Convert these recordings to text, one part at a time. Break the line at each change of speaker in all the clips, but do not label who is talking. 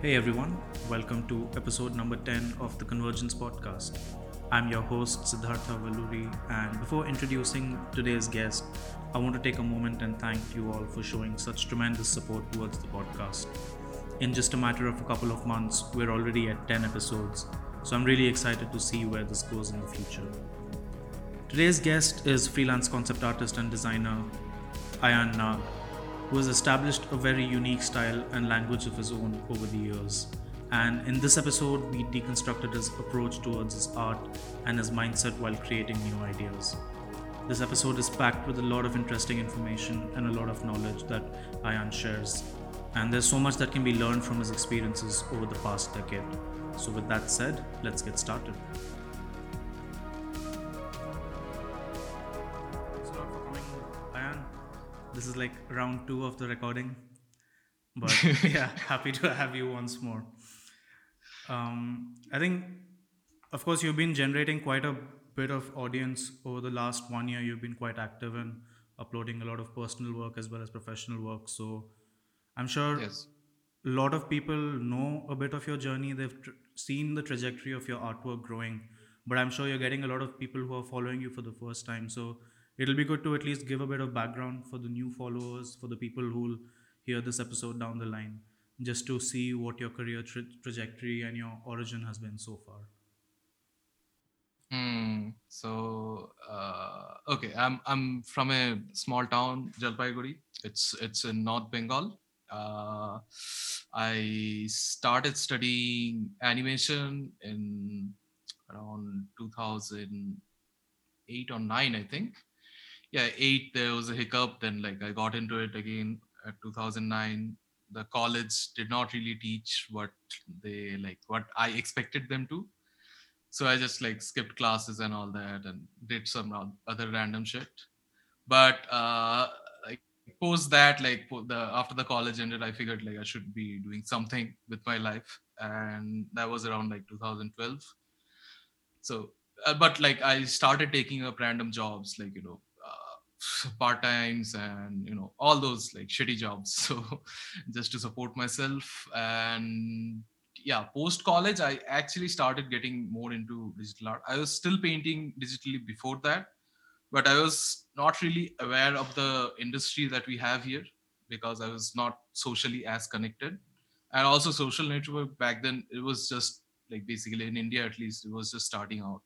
Hey everyone, welcome to episode number 10 of the Convergence Podcast. I'm your host Siddhartha Valluri, and before introducing today's guest, I want to take a moment and thank you all for showing such tremendous support towards the podcast. In just a matter of a couple of months, we're already at 10 episodes, so I'm really excited to see where this goes in the future. Today's guest is freelance concept artist and designer Ayan Nag who has established a very unique style and language of his own over the years. And in this episode, we deconstructed his approach towards his art and his mindset while creating new ideas. This episode is packed with a lot of interesting information and a lot of knowledge that Ayan shares. And there's so much that can be learned from his experiences over the past decade. So, with that said, let's get started. Thanks a lot for coming, Ayan. This is like round two of the recording but yeah happy to have you once more um, i think of course you've been generating quite a bit of audience over the last one year you've been quite active in uploading a lot of personal work as well as professional work so i'm sure yes. a lot of people know a bit of your journey they've tr- seen the trajectory of your artwork growing but i'm sure you're getting a lot of people who are following you for the first time so it'll be good to at least give a bit of background for the new followers, for the people who'll hear this episode down the line, just to see what your career tra- trajectory and your origin has been so far.
Hmm. So, uh, okay, I'm I'm from a small town, Jalpaiguri. It's it's in North Bengal. Uh, I started studying animation in around 2008 or 9 i think. Yeah eight there was a hiccup then like i got into it again at 2009 the college did not really teach what they like what i expected them to. So i just like skipped classes and all that and did some other random shit. But uh post that like the after the college ended i figured like i should be doing something with my life. And that was around like 2012 so uh, but like i started taking up random jobs like you know part times and you know all those like shitty jobs. So just to support myself. And yeah post college i actually started getting more into digital art. I was still painting digitally before that but i was not really aware of the industry that we have here because i was not socially as connected and also social network back then it was just like basically in india at least it was just starting out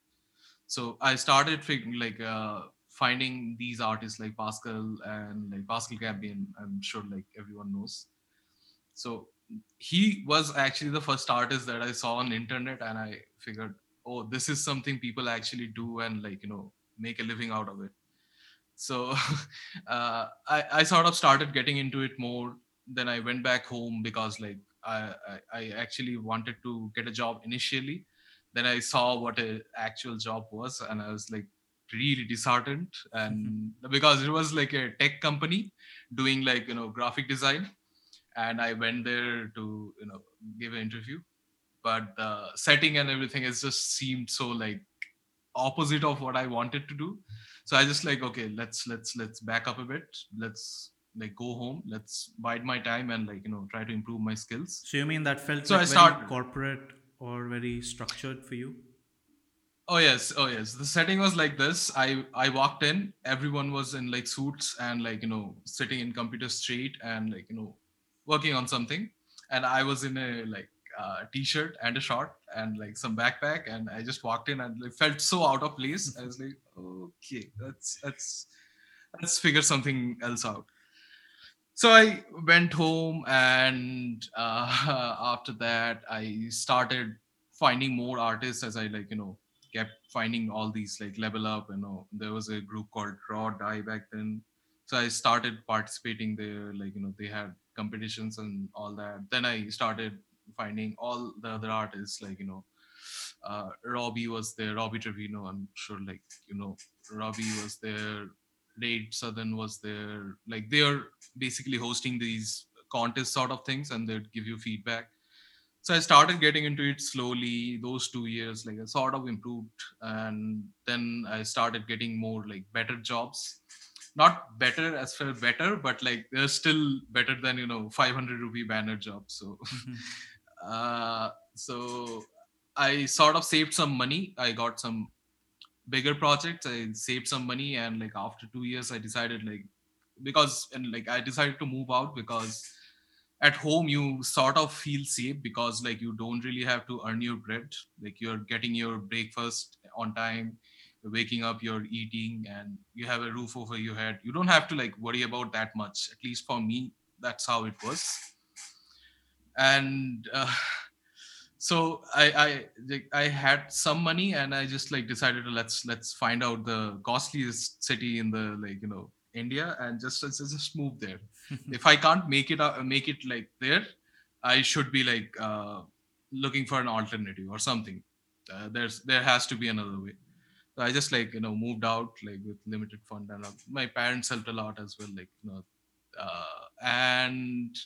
so i started like uh, finding these artists like Pascal and like Pascal Campion, I'm sure like everyone knows. So he was actually the first artist that I saw on internet, and I figured, oh, this is something people actually do and like you know make a living out of it. So uh, I, I sort of started getting into it more. Then I went back home because like I, I, I actually wanted to get a job initially. Then I saw what a actual job was, and I was like, really disheartened and mm-hmm. because it was like a tech company doing like you know graphic design and i went there to you know give an interview but the setting and everything has just seemed so like opposite of what i wanted to do so i just like okay let's let's let's back up a bit let's like go home let's bide my time and like you know try to improve my skills
so you mean that felt so like i start corporate or very structured for you
Oh yes, oh yes. The setting was like this. I I walked in. Everyone was in like suits and like you know sitting in computer street and like you know working on something. And I was in a like uh, t-shirt and a short and like some backpack. And I just walked in and like, felt so out of place. I was like, okay, let's let's let's figure something else out. So I went home and uh, after that I started finding more artists as I like you know kept finding all these like level up you know there was a group called raw die back then so i started participating there like you know they had competitions and all that then i started finding all the other artists like you know uh, robbie was there robbie trevino i'm sure like you know robbie was there Nate Southern was there. Like they are basically hosting these contest sort of things, and they'd give you feedback. so i started getting into it slowly those two years like i sort of improved and then i started getting more like better jobs not better as for better but like they're still better than you know 500 rupee banner jobs. so
Mhm.
uh so i sort of saved some money. I got some bigger projects. I saved some money and like after two years i decided like because and like i decided to move out because at home you sort of feel safe because like you don't really have to earn your bread. Like you're getting your breakfast on time you're waking up you're eating and you have a roof over your head. You don't have to like worry about that much. At least for me that's how it was and uh, so I, I I had some money and I just like decided to let's let's find out the costliest city in the like you know India and just let's just move there. if I can't make it out, make it like there, I should be like uh, looking for an alternative or something. Uh, there's there has to be another way. So I just like you know moved out like with limited fund and uh, my parents helped a lot as well like you know uh, and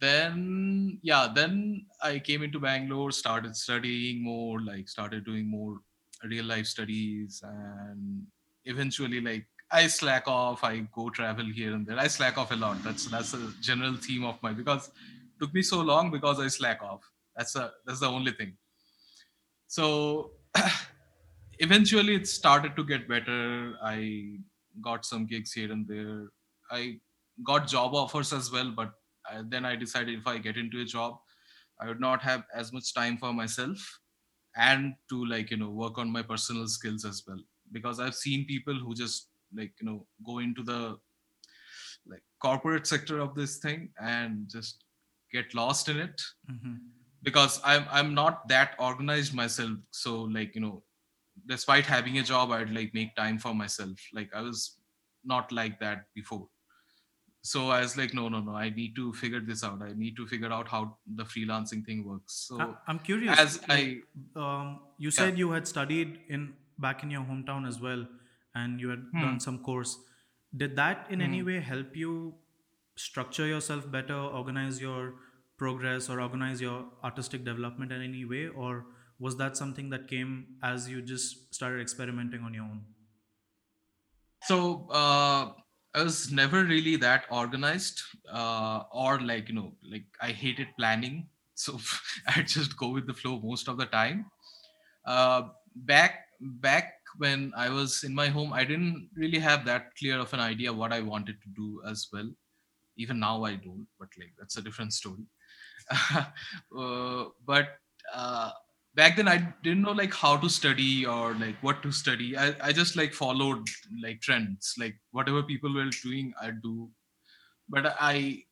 then yeah then i came into bangalore started studying more like started doing more real life studies and eventually like i slack off i go travel here and there. I slack off a lot. That's that's a general theme of my because it took me so long because i slack off. That's a that's the only thing. So eventually it started to get better. I got some gigs here and there. I got job offers as well but I, then i decided if i get into a job i would not have as much time for myself and to like you know work on my personal skills as well. Because i've seen people who just like you know go into the like corporate sector of this thing and just get lost in it.
Mhm.
because i'm i'm not that organized myself. So like you know despite having a job i'd like make time for myself. Like i was not like that before so i was like no no no i need to figure this out i need to figure out how the freelancing thing works so
I'm curious.
as
like,
i
um, you said you had studied in back in your hometown as well, and you had
Hmm.
done some course. Did that in any
Hmm.
way help you structure yourself better, organize your progress, or organize your artistic development in any way, or was that something that came as you just started experimenting on your own?
so uh i was never really that organized uh or like you know like i hated planning. So i just go with the flow most of the time. Uh back back when i was in my home i didn't really have that clear of an idea what i wanted to do as well. Even now i don't but like that's a different story. Uh, but uh, back then i didn't know like how to study or like what to study. I, I just like followed like trends like whatever people were doing i do. But i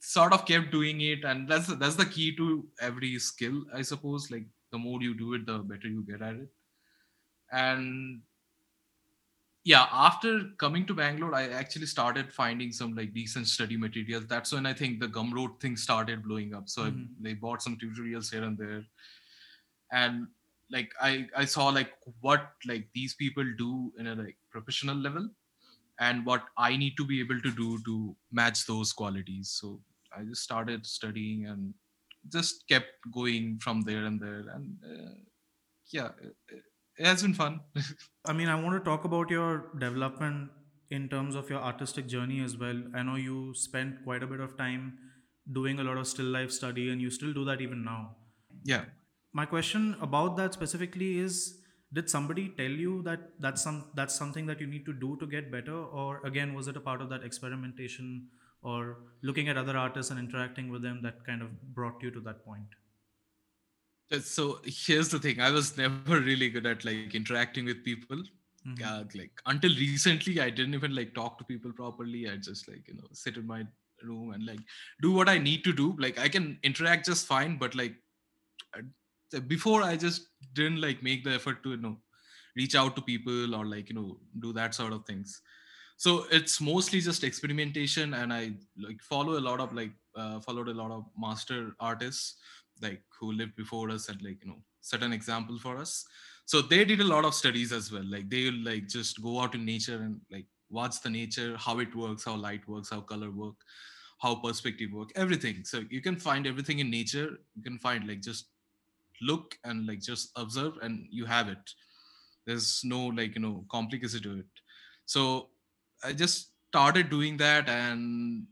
sort of kept doing it and that's that's the key to every skill i suppose. Like the more you do it the better you get at it. And yeah after coming to bangalore i actually started finding some like decent study materials. That's when i think the gumroad thing started blowing up. So
Mhm.
i they bought some tutorials here and there and like i i saw like what like these people do in a like professional level and what i need to be able to do to match those qualities so i just started studying and just kept going from there and there and uh, yeah it, it has been fun
I mean, I want to talk about your development in terms of your artistic journey as well. I know you spent quite a bit of time doing a lot of still life study, and you still do that even now.
yeah
My question about that specifically is did somebody tell you that that's some that's something that you need to do to get better? Or again was it a part of that experimentation or looking at other artists and interacting with them that kind of brought you to that point?
So here's the thing. I was never really good at like interacting with people.
Mhm.
uh, like until recently i didn't even like talk to people properly. I just like you know sit in my room and like do what i need to do. Like i can interact just fine but like before i just didn't like make the effort to you know reach out to people or like you know do that sort of things. So it's mostly just experimentation and i like follow a lot of like uh, followed a lot of master artists like who lived before us and like you know set an example for us. So they did a lot of studies as well. Like they like just go out in nature and like watch the nature how it works how light works how color work how perspective work everything. So you can find everything in nature. You can find like just look and like just observe and you have it. There's no like you know complicacy to it. So i just started doing that and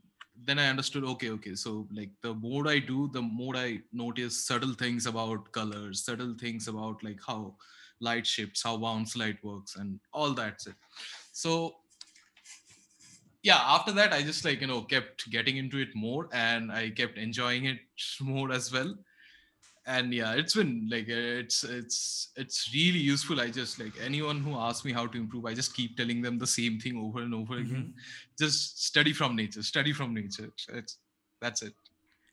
then i understood okay okay so like the more i do the more i notice subtle things about colors subtle things about like how light shifts how bounce light works and all that's it so yeah after that i just like you know kept getting into it more and i kept enjoying it more as well and yeah it's been like it's it's it's really useful. I just like anyone who asks me how to improve i just keep telling them the same thing over and over mm-hmm. again just study from nature study from nature. It's that's it.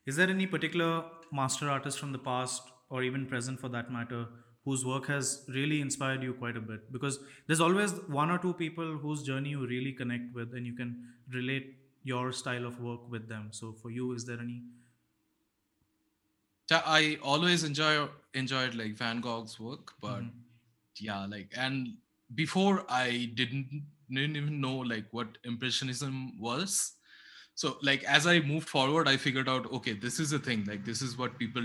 Is there any particular master artist from the past or even present for that matter whose work has really inspired you quite a bit? Because there's always one or two people whose journey you really connect with and you can relate your style of work with them. So for you is there any
i always enjoy enjoyed like van gogh's work but mm-hmm. yeah like and before i didn't didn't even know like what impressionism was. So like as i moved forward i figured out okay this is a thing like this is what people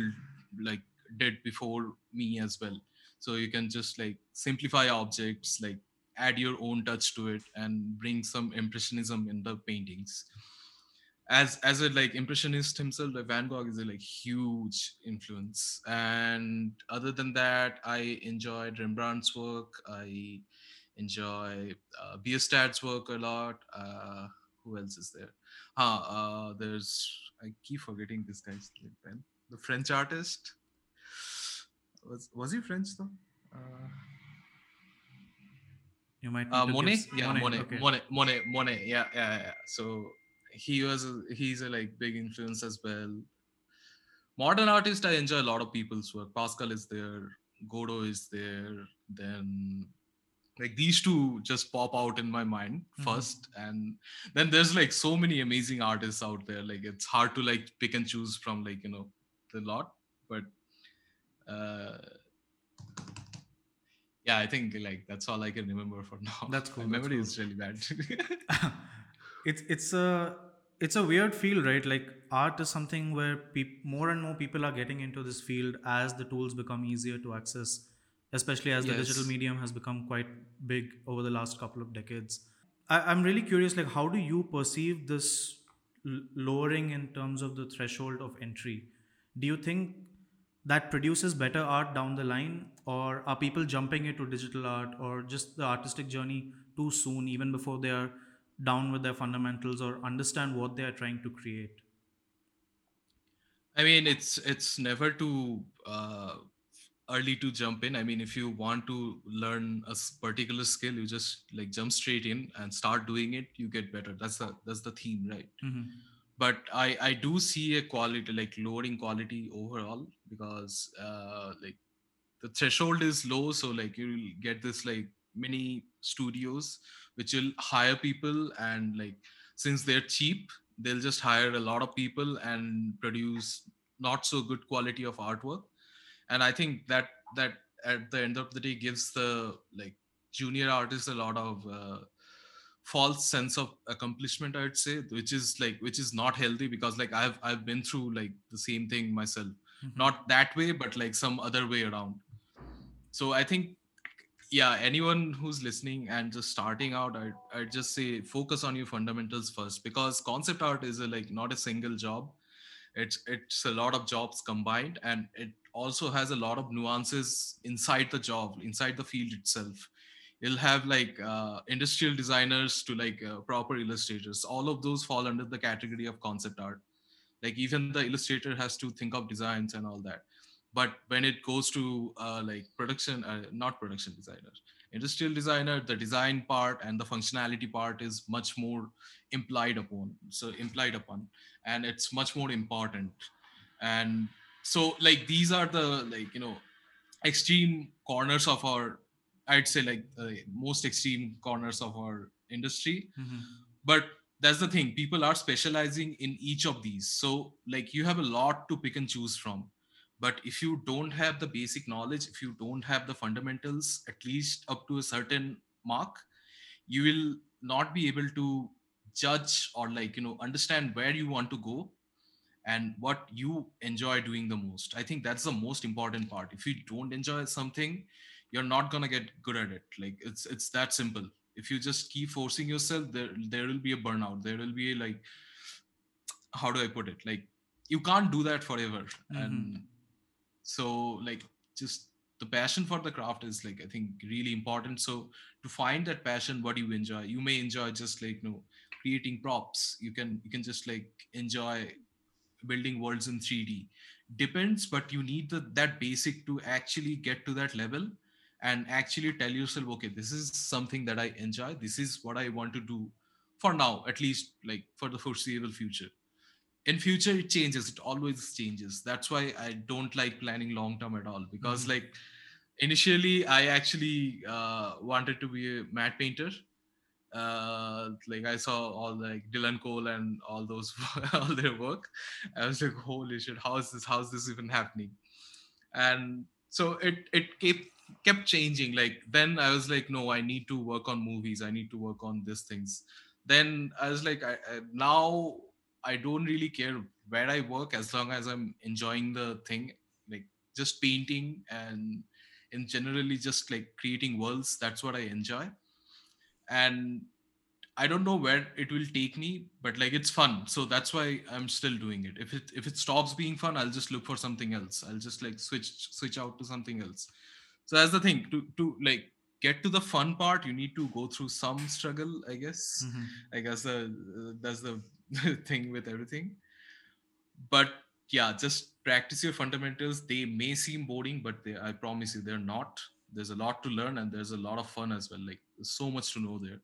like did before me as well. So you can just like simplify objects like add your own touch to it and bring some impressionism in the paintings as as a like impressionist himself like van gogh is a like huge influence and other than that i enjoyed rembrandt's work i enjoy uh, bierstadt's work a lot uh, who else is there huh, uh, there's i keep forgetting this guy's name the french artist was was he French though? Uh,
you might.
Uh, Monet, yeah, Monet, okay. Monet, Monet, Monet, yeah, yeah, yeah. So he was, a, he's a like big influence as well. Modern artist, I enjoy a lot of people's work. Pascal is there, Dédouze is there. Then like these two just pop out in my mind 1st mm-hmm. and then there's like so many amazing artists out there like it's hard to like pick and choose from like you know the lot but uh, yeah, I think like that's all I can remember for now.
That's cool.
My memory
cool.
is really bad.
it's it's a it's a weird field, right? Like art is something where peop- more and more people are getting into this field as the tools become easier to access, especially as the yes. digital medium has become quite big over the last couple of decades. I, am really curious, like how do you perceive this l- lowering in terms of the threshold of entry? Do you think that produces better art down the line or are people jumping into digital art or just the artistic journey too soon even before they are down with their fundamentals or understand what they are trying to create.
I mean it's it's never too uh, early to jump in. I mean if you want to learn a particular skill you just like jump straight in and start doing it you get better. That's the that's the theme right?
Mm-hmm.
But I I do see a quality like lowering quality overall because uh, like the threshold is low, so like you'll get this like mini studios which will hire people and like since they're cheap they'll just hire a lot of people and produce not so good quality of artwork. And i think that that at the end of the day gives the like junior artists a lot of uh, false sense of accomplishment i'd say which is like which is not healthy because like i've i've been through like the same thing myself. Mm-hmm. not that way but like some other way around. So i think yeah anyone who's listening and just starting out i i'd just say focus on your fundamentals first because concept art is a, like not a single job. It's it's a lot of jobs combined and it also has a lot of nuances inside the job inside the field itself. You'll have like uh, industrial designers to like uh, proper illustrators. All of those fall under the category of concept art. Like even the illustrator has to think of designs and all that but when it goes to uh, like production uh, not production designer industrial designer the design part and the functionality part is much more implied upon so implied upon and it's much more important and so like these are the like you know extreme corners of our I'd say like the most extreme corners of our industry.
Mm-hmm.
But that's the thing, people are specializing in each of these. So like you have a lot to pick and choose from. But if you don't have the basic knowledge, if you don't have the fundamentals, at least up to a certain mark, you will not be able to judge or like you know understand where you want to go and what you enjoy doing the most. I think that's the most important part. If you don't enjoy something you're not going to get good at it. Like it's it's that simple. If you just keep forcing yourself there there will be a burnout. There will be like how do i put it? Like you can't do that forever. Mm-hmm. and so like just the passion for the craft is like i think really important. So to find that passion what do you enjoy you may enjoy just like you know creating props. You can you can just like enjoy building worlds in 3d depends but you need the that basic to actually get to that level and actually tell yourself okay this is something that i enjoy. This is what i want to do for now at least like for the foreseeable future in future it changes. It always changes. That's why i don't like planning long term at all because mm-hmm. like initially i actually uh, wanted to be a matte painter. Uh, like i saw all like dylan cole and all those all their work. I was like holy shit how is this how is this even happening? And so it it kept kept changing. Like then i was like no i need to work on movies. I need to work on these things. Then i was like I, I, now I don't really care where I work as long as I'm enjoying the thing, like just painting and in generally just like creating worlds. That's what I enjoy. And I don't know where it will take me, but like it's fun. So that's why I'm still doing it. If it if it stops being fun, I'll just look for something else. I'll just like switch switch out to something else. So that's the thing. To to like get to the fun part, you need to go through some struggle, I guess. Mm-hmm. I guess uh, that's the thing with everything. But yeah just practice your fundamentals. They may seem boring but they i promise you they're not. There's a lot to learn and there's a lot of fun as well. Like so much to know there.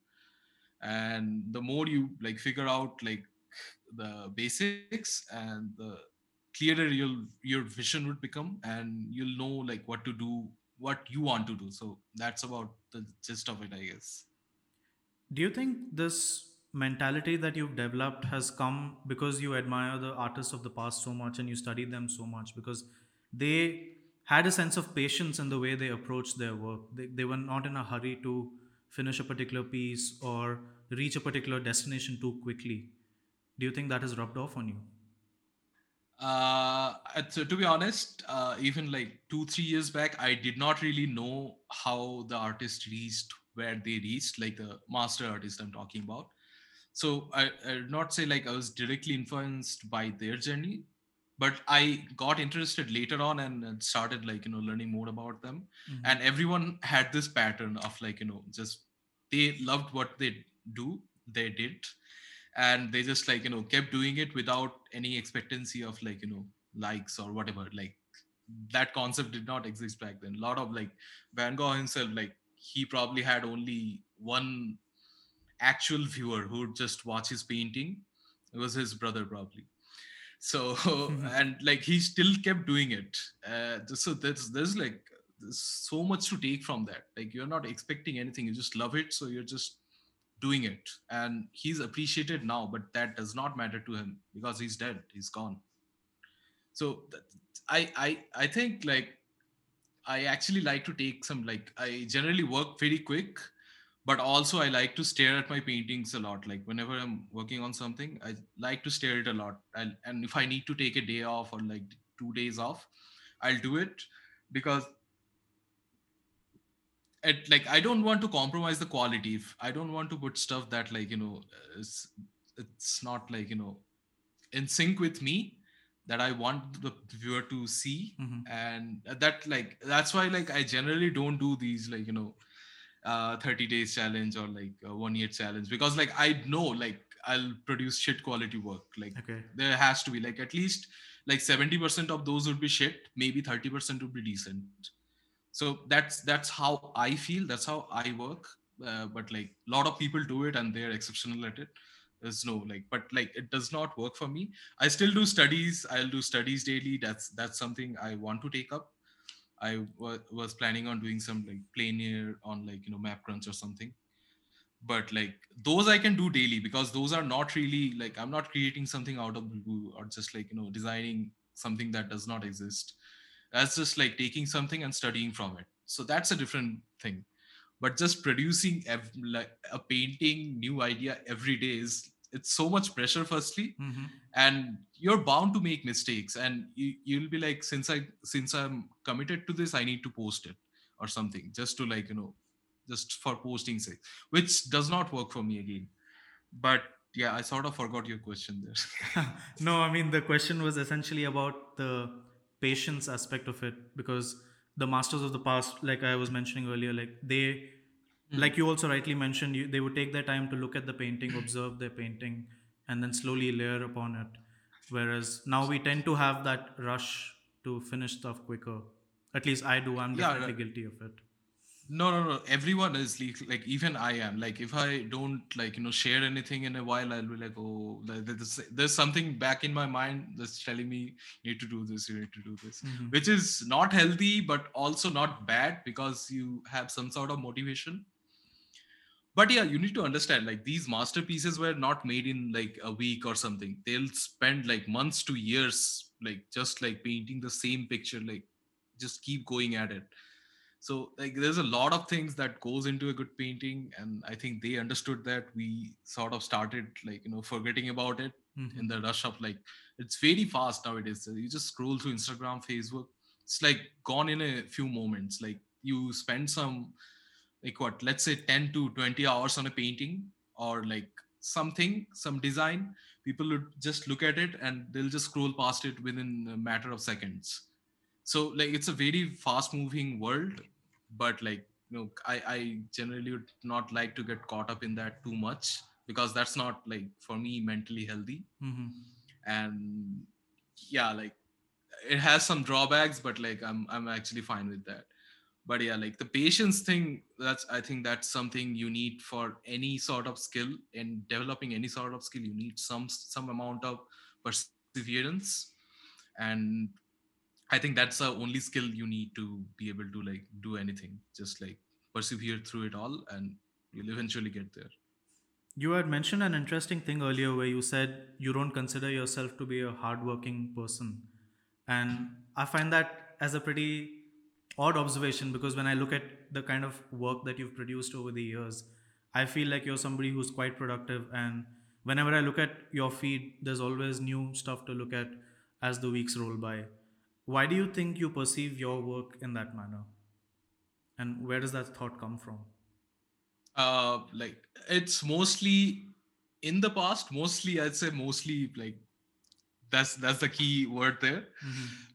And the more you like figure out like the basics and the clearer your your vision would become and you'll know like what to do what you want to do. So that's about the gist of it i guess.
Do you think this mentality that you've developed has come because you admire the artists of the past so much and you study them so much because they had a sense of patience in the way they approached their work. They, they were not in a hurry to finish a particular piece or reach a particular destination too quickly. Do you think that has rubbed off on you?
Uh, so to be honest, uh, even like two, three years back, I did not really know how the artist reached where they reached, like the master artist I'm talking about so I, I would not say like I was directly influenced by their journey, but I got interested later on and started like you know learning more about them. Mm-hmm. And everyone had this pattern of like you know just they loved what they do, they did, and they just like you know kept doing it without any expectancy of like you know likes or whatever. Like that concept did not exist back then. A lot of like Van Gogh himself, like he probably had only one actual viewer who would just watch his painting it was his brother probably. So and like he still kept doing it. Uh, so there's there's like there's so much to take from that. Like you're not expecting anything. You just love it so you're just doing it. And he's appreciated now but that does not matter to him because he's dead. He's gone. So i i i think like i actually like to take some like i generally work very quick but also i like to stare at my paintings a lot. Like whenever i'm working on something i like to stare it a lot. And, and if i need to take a day off or like two days off i'll do it because it like i don't want to compromise the quality. If i don't want to put stuff that like you know it's it's not like you know in sync with me that i want the viewer to see. Mm-hmm. and that like that's why like i generally don't do these like you know uh, 30 days challenge or like a one year challenge because like I know like I'll produce shit quality work. Like okay. there has to be like at least like 70% of those would be shit, maybe 30% would be decent. So that's that's how I feel. That's how I work. Uh, but like a lot of people do it and they're exceptional at it. There's no like, but like it does not work for me. I still do studies. I'll do studies daily. That's that's something I want to take up I w- was planning on doing some like plein air on like you know MapCrunch or something. But like those i can do daily because those are not really like i'm not creating something out of blue or just like you know designing something that does not exist. That's just like taking something and studying from it. So that's a different thing. But just producing ev- like a painting new idea every day is it's so much pressure firstly
Mm-hmm.
and you're bound to make mistakes. And you, you'll be like since i since i'm committed to this i need to post it or something just to like you know just for posting sake which does not work for me again. But yeah i sort of forgot your question there.
No, I mean the question was essentially about the patience aspect of it because the masters of the past, like I was mentioning earlier, like they, like you also rightly mentioned, you, they would take their time to look at the painting, observe their painting, and then slowly layer upon it. Whereas now we tend to have that rush to finish stuff quicker. At least I do. I'm
Yeah,
definitely
right.
guilty of it.
no no no everyone is like, like even i am like if i don't like you know share anything in a while i'll be like oh there's, there's something back in my mind that's telling me you need to do this you need to do this
Mhm.
which is not healthy but also not bad because you have some sort of motivation but yeah you need to understand like these masterpieces were not made in like a week or something. They'll spend like months to years like just like painting the same picture like just keep going at it. So like there's a lot of things that goes into a good painting and i think they understood that. We sort of started like you know forgetting about it
Mhm.
in the rush of like it's very fast nowadays. So you just scroll through instagram facebook it's like gone in a few moments. Like you spend some like what let's say 10 to 20 hours on a painting or like something some design people would just look at it and they'll just scroll past it within a matter of seconds. So like it's a very fast moving world but like you know i i generally would not like to get caught up in that too much because that's not like for me mentally healthy.
Mhm.
and yeah like it has some drawbacks but like i'm i'm actually fine with that but yeah like the patience thing that's i think that's something you need for any sort of skill. In developing any sort of skill you need some some amount of perseverance. And i think that's the only skill you need to be able to like do anything. Just like persevere through it all and you'll eventually get there.
You had mentioned an interesting thing earlier where you said you don't consider yourself to be a hardworking person. And I find that as a pretty odd observation because when I look at the kind of work that you've produced over the years, I feel like you're somebody who's quite productive. And whenever I look at your feed, there's always new stuff to look at as the weeks roll by. Why do you think you perceive your work in that manner? And where does that thought come from?
uh like it's mostly in the past mostly i'd say mostly like that's that's the key word there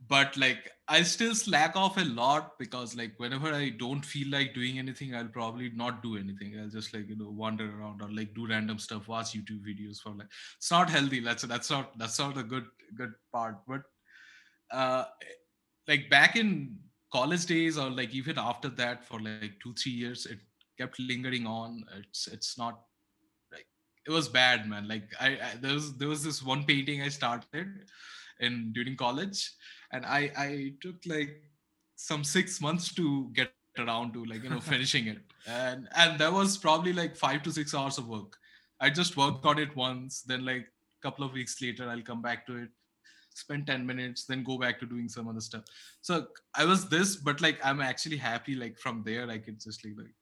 but like i still slack off a lot because like whenever i don't feel like doing anything i'll probably not do anything. I'll just like you know wander around or like do random stuff watch youtube videos for like it's not healthy. That's that's not that's not a good good part. But uh like back in college days or like even after that for like two three years it kept lingering on. It's it's not like it was bad man. Like I, I there was there was this one painting i started in during college and i i took like some six months to get around to like you know finishing it. And and that was probably like five to six hours of work. I just worked on it once then like a couple of weeks later i'll come back to it spend 10 minutes then go back to doing some other stuff. So i was this but like i'm actually happy like from there i could just like, like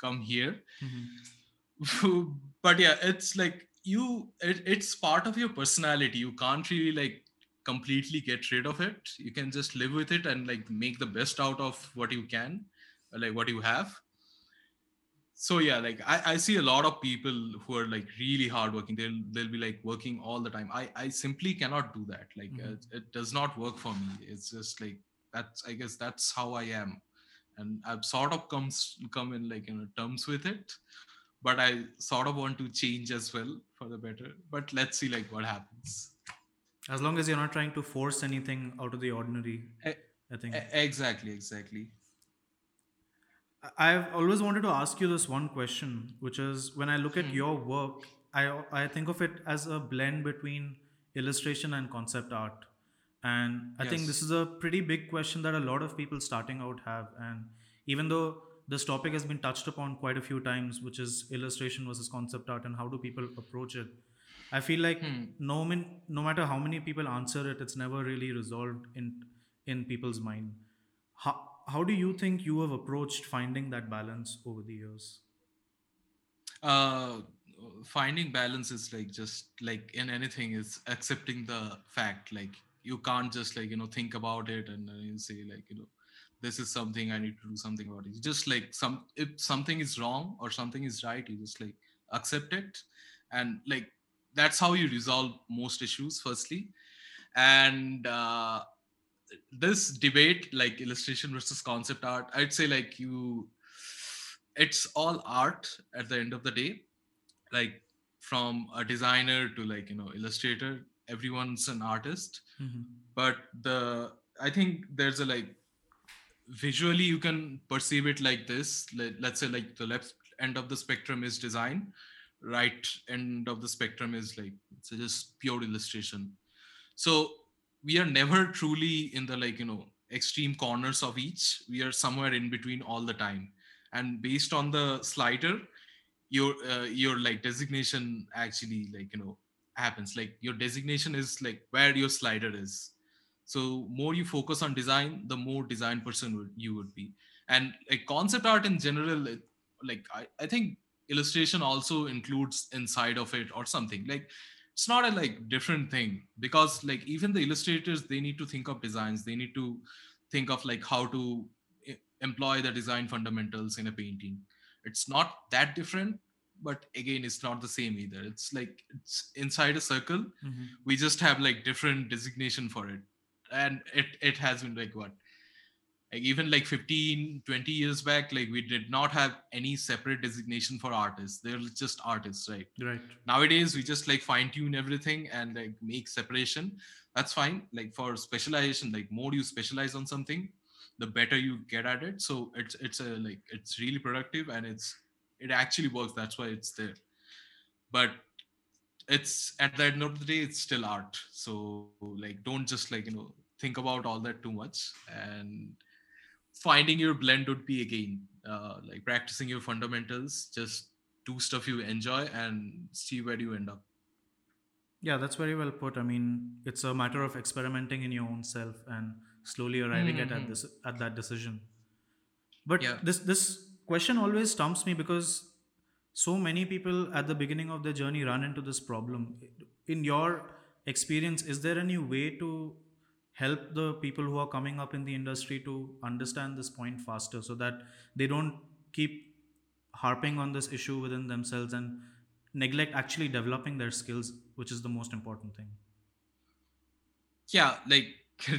come here. Mm-hmm. But yeah it's like you it, it's part of your personality. You can't really like completely get rid of it. You can just live with it and like make the best out of what you can like what you have. So yeah like I, I see a lot of people who are like really hardworking. They'll they'll be like working all the time. I i simply cannot do that. Like
Mhm.
it, it does not work for me. It's just like that's i guess that's how i am. And i've sort of comes come in like you know terms with it but i sort of want to change as well for the better. But let's see like what happens
As long as you're not trying to force anything out of the ordinary,
E-
I think.
Exactly exactly
I've always wanted to ask you this one question, which is when I look at
Hmm.
your work, I I think of it as a blend between illustration and concept art. And I think this is a pretty big question that a lot of people starting out have. And even though this topic has been touched upon quite a few times, which is illustration versus concept art and how do people approach it, I feel like
Hmm.
no min, no matter how many people answer it, it's never really resolved in in people's mind. How how do you think you have approached finding that balance over the years?
uh finding balance is like just like in anything is accepting the fact like you can't just like you know think about it and you say like you know this is something i need to do something about it you just like some if something is wrong or something is right you just like accept it and like that's how you resolve most issues firstly. And uh, this debate like illustration versus concept art i'd say like you it's all art at the end of the day. Like from a designer to like you know illustrator everyone's an artist.
Mm-hmm.
but the i think there's a like visually you can perceive it like this. Let, let's say like the left end of the spectrum is design right end of the spectrum is like it's just pure illustration. So we are never truly in the like you know extreme corners of each. We are somewhere in between all the time. And based on the slider your uh, your like designation actually like you know happens. Like your designation is like where your slider is. So more you focus on design the more design person would, you would be. And like concept art in general like I, I think illustration also includes inside of it or something. Like it's not a like different thing because like even the illustrators they need to think of designs. They need to think of like how to employ the design fundamentals in a painting. It's not that different but again it's not the same either. It's like it's inside a circle.
Mm-hmm.
we just have like different designation for it. And it it has been like what like even like 15 20 years back like we did not have any separate designation for artists. They're just artists right?
Right.
nowadays we just like fine tune everything and like make separation. That's fine. Like for specialization like more you specialize on something the better you get at it. So it's it's a like it's really productive and it's it actually works. That's why it's there. But it's at the end of the day it's still art. So like don't just like you know think about all that too much and finding your blend would be again uh, like practicing your fundamentals just do stuff you enjoy and see where you end up
Yeah, that's very well put. I mean, it's a matter of experimenting in your own self and slowly arriving at, at
Mhm.
this at that decision. But
Yeah.
this this question always stumps me because so many people at the beginning of their journey run into this problem. In your experience, is there any way to help the people who are coming up in the industry to understand this point faster so that they don't keep harping on this issue within themselves and neglect actually developing their skills, which is the most important thing.
yeah like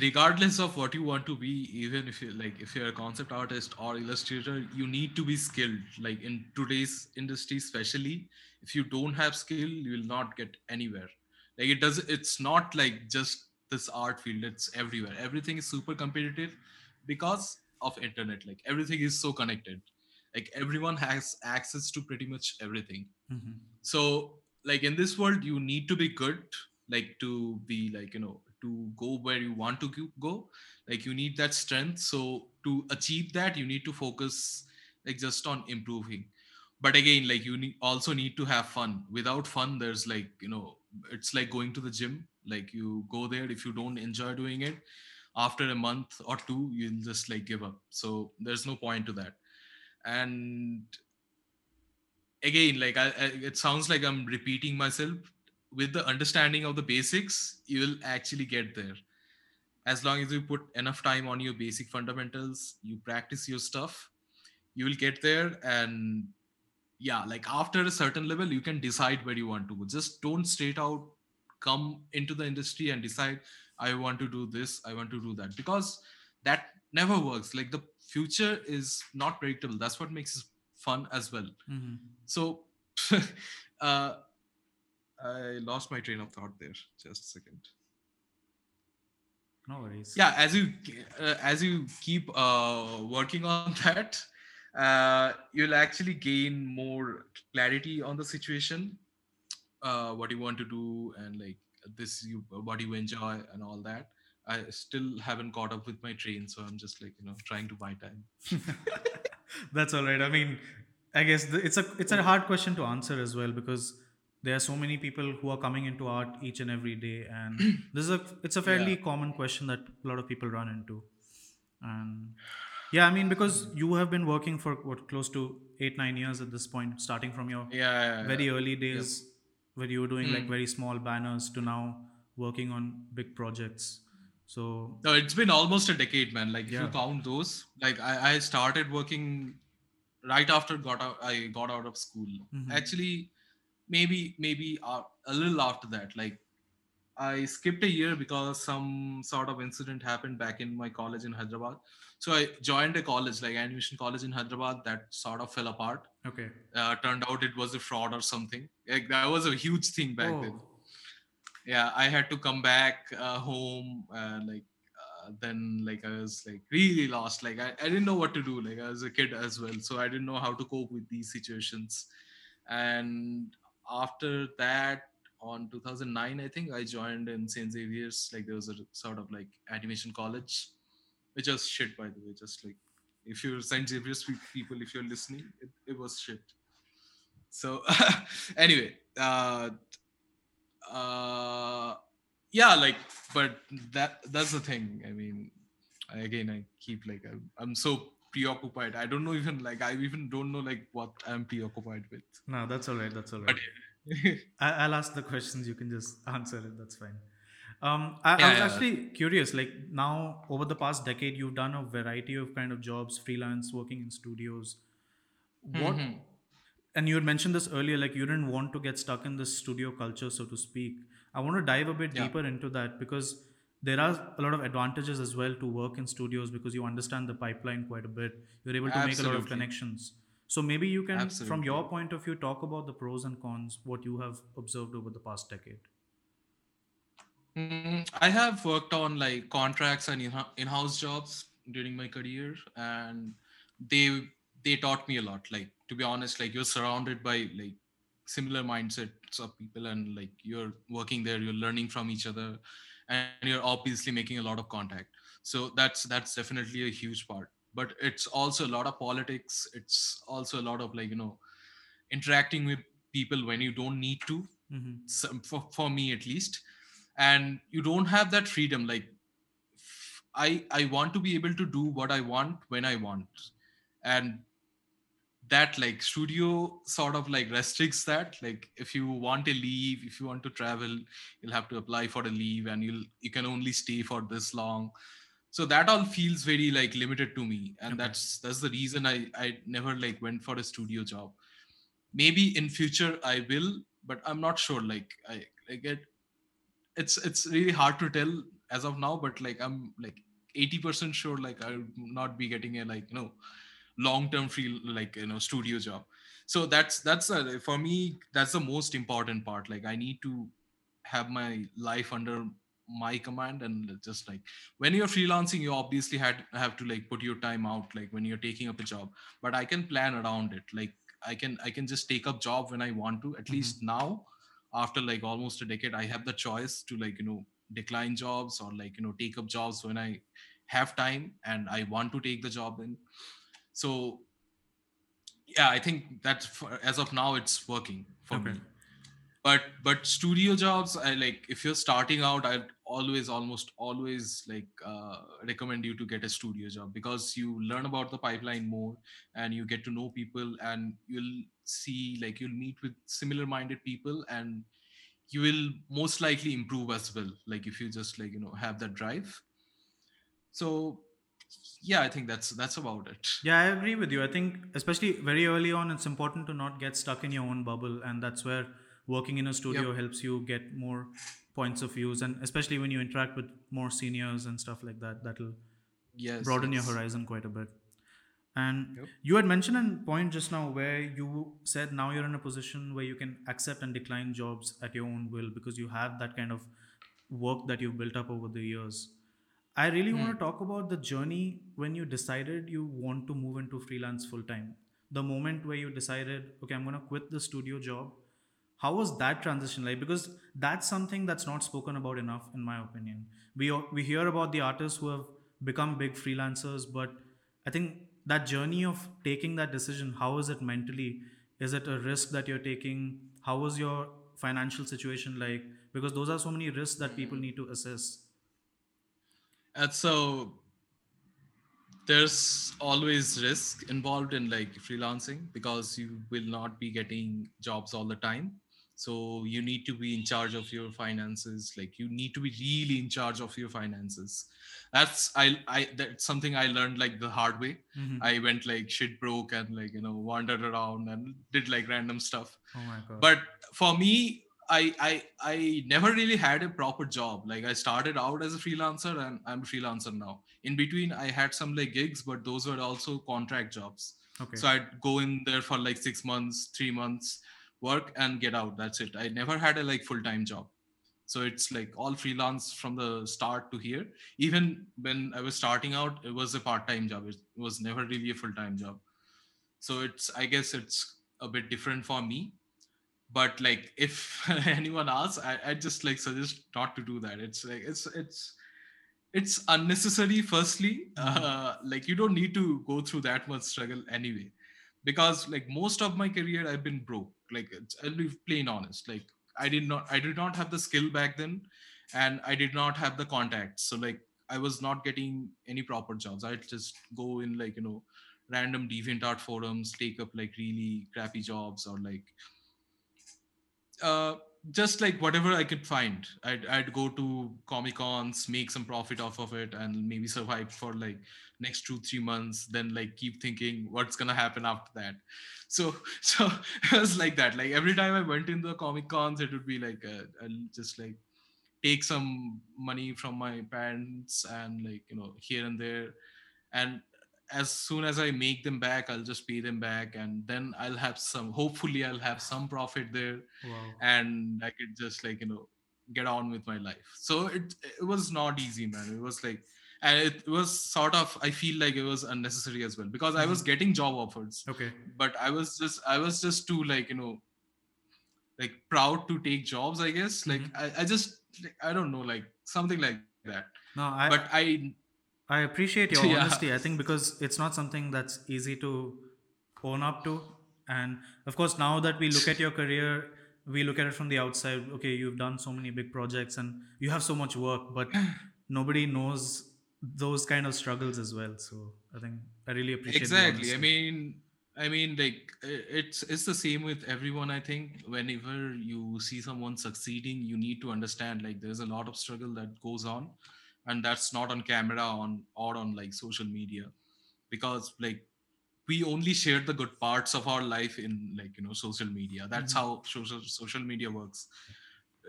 regardless of what you want to be even if you like if you're a concept artist or illustrator you need to be skilled like in today's industry especially if you don't have skill you will not get anywhere like it does it's not like just this art field it's everywhere. Everything is super competitive because of internet. Like everything is so connected. Like everyone has access to pretty much everything.
Mhm.
so like in this world you need to be good like to be like you know to go where you want to go- go. Like you need that strength. So to achieve that you need to focus like just on improving. But again like you need also need to have fun. Without fun there's like you know it's like going to the gym. Like you go there if you don't enjoy doing it after a month or two you'll just like give up. So there's no point to that. And again like I, I it sounds like i'm repeating myself. With the understanding of the basics you will actually get there. As long as you put enough time on your basic fundamentals you practice your stuff you will get there. And yeah like after a certain level you can decide where you want to go. Just don't straight out come into the industry and decide i want to do this i want to do that because that never works. Like the future is not predictable. That's what makes it fun as well.
Mhm.
so uh i lost my train of thought there. Just a second.
No worries.
yeah as you uh, as you keep uh, working on that uh, you'll actually gain more clarity on the situation uh, what you want to do and like this you what you enjoy and all that i still haven't caught up with my train so i'm just like you know trying to buy time
That's all right. I mean, I guess the, it's a it's a hard question to answer as well because there are so many people who are coming into art each and every day, and this is a it's a fairly
Yeah.
common question that a lot of people run into. And Yeah, I mean because you have been working for what close to eight nine years at this point, starting from your
Yeah, yeah, yeah.
very early
Yep.
days where you were doing like
Hmm.
very small banners to now working on big projects. So
No, it's been almost a decade, man. Like if you count those, like I, I started working right after got out, I got out of school.
Mhm.
Actually, maybe maybe uh, a little after that. Like I skipped a year because some sort of incident happened back in my college in Hyderabad. So I joined a college, like animation college in Hyderabad, that sort of fell apart.
okay.
Uh, turned out it was a fraud or something. Like that was a huge thing back
Oh,
then yeah i had to come back uh, home uh, like uh, then like i was like really lost like I, I didn't know what to do like i was a kid as well so i didn't know how to cope with these situations and after that on 2009 i think i joined in st xavier's like there was a sort of like animation college which was shit by the way just like if you're st xavier's people if you're listening it, it was shit so anyway uh uh yeah like but that that's the thing i mean I, again i keep like I'm, I'm so preoccupied i don't know even like i even don't know like what i'm preoccupied with
no, that's all right. That's all right.
but
I, I'll ask the questions. You can just answer it. That's fine. Um, I,
Yeah,
I was
yeah.
actually curious. Like now, over the past decade, you've done a variety of kind of jobs, freelance, working in studios. What?
Mhm.
And you had mentioned this earlier. Like you didn't want to get stuck in this studio culture, so to speak. I want to dive a bit deeper into that because there are a lot of advantages as well to work in studios because you understand the pipeline quite a bit. You're able to make a lot of connections. So maybe you can, from your point of view, talk about the pros and cons, what you have observed over the past decade.
Mm, I have worked on like contracts and in-house jobs during my career, and they they taught me a lot. Like to be honest, like you're surrounded by like similar mindsets of people, and like you're working there, you're learning from each other, and you're obviously making a lot of contact. So that's that's definitely a huge part. But it's also a lot of politics. It's also a lot of like you know interacting with people when you don't need to
hmm
some, for, for me at least. And you don't have that freedom like i i want to be able to do what i want when i want. And that like studio sort of like restricts that. Like if you want a leave if you want to travel you'll have to apply for a leave and you'll you can only stay for this long so that all feels very like limited to me. And
Okay.
that's that's the reason i i never like went for a studio job. Maybe in future i will but i'm not sure. Like i i get it's it's really hard to tell as of now but like i'm like 80% sure like i'll not be getting a like you know long term free like you know studio job. So that's that's uh, for me that's the most important part. Like i need to have my life under my command and just like when you're freelancing you obviously had have to like put your time out like when you're taking up a job. But i can plan around it. Like i can i can just take up job when i want to. At
Mhm.
least now after like almost a decade i have the choice to like you know decline jobs or like you know take up jobs when i have time and i want to take the job in. So yeah i think that for, as of now it's working for
Okay.
me but but studio jobs i like if you're starting out i'd always almost always like uh, recommend you to get a studio job because you learn about the pipeline more and you get to know people and you'll see like you'll meet with similar minded people and you will most likely improve as well like if you just like you know have that drive so yeah i think that's that's about it
Yeah, I agree with you. I think, especially very early on, it's important to not get stuck in your own bubble, and that's where working in a studio helps you get more points of views, and especially when you interact with more seniors and stuff like that, that'll
yes
broaden your horizon quite a bit. And
Yep.
you had mentioned a point just now where you said now you're in a position where you can accept and decline jobs at your own will because you have that kind of work that you've built up over the years. I really hmm. want to talk about the journey when you decided you want to move into freelance full time. The moment where you decided, okay, I'm going to quit the studio job. How was that transition like? Because that's something that's not spoken about enough, in my opinion. We we hear about the artists who have become big freelancers, but I think that journey of taking that decision, how is it mentally? Is it a risk that you're taking? How was your financial situation like? Because those are so many risks that people need to assess.
And so there's always risk involved in like freelancing because you will not be getting jobs all the time so you need to be in charge of your finances like you need to be really in charge of your finances that's i i that's something i learned like the hard way
Mhm.
i went like shit broke and like you know wandered around and did like random stuff
oh my god.
but for me I, I I never really had a proper job. Like I started out as a freelancer and I'm a freelancer now. In between I had some like gigs, but those were also contract jobs.
okay.
So I'd go in there for like six months, three months, work and get out. That's it. I never had a like full-time job. So it's like all freelance from the start to here. Even when I was starting out, it was a part-time job. It was never really a full-time job. So it's I guess it's a bit different for me but like if anyone asks I, I just like suggest not to do that it's like it's it's it's unnecessary firstly uh, like you don't need to go through that much struggle anyway because like most of my career i've been broke. Like i'll be plain honest. Like i did not i did not have the skill back then and i did not have the contacts. So like i was not getting any proper jobs. I'd just go in like you know random DeviantArt forums take up like really crappy jobs or like uh, just like whatever I could find. I'd, I'd go to Comic Cons, make some profit off of it, and maybe survive for like next two three months. Then like keep thinking what's gonna happen after that. So so it was like that. Like every time I went in the Comic Cons, it would be like uh, I'll just like take some money from my parents and like you know here and there, and as soon as I make them back, I'll just pay them back, and then I'll have some. Hopefully, I'll have some profit there
wow.
and I could just like you know get on with my life. So it it was not easy, man. It was like and it was sort of I feel like it was unnecessary as well because I was getting job offers,
Okay.
but I was just I was just too like you know like proud to take jobs. I guess like
Mhm.
I, I just like, I don't know like something like that.
No, I
But I
I appreciate your
Yeah.
honesty. I think because it's not something that's easy to own up to. And of course, now that we look at your career, we look at it from the outside. Okay, you've done so many big projects and you have so much work, but nobody knows those kind of struggles as well. So I think I really appreciate
exactly i mean i mean like it's it's the same with everyone i think whenever you see someone succeeding you need to understand like there's a lot of struggle that goes on and that's not on camera on or on like social media. Because like we only share the good parts of our life in like you know social media. That's
Mhm.
how social social media works.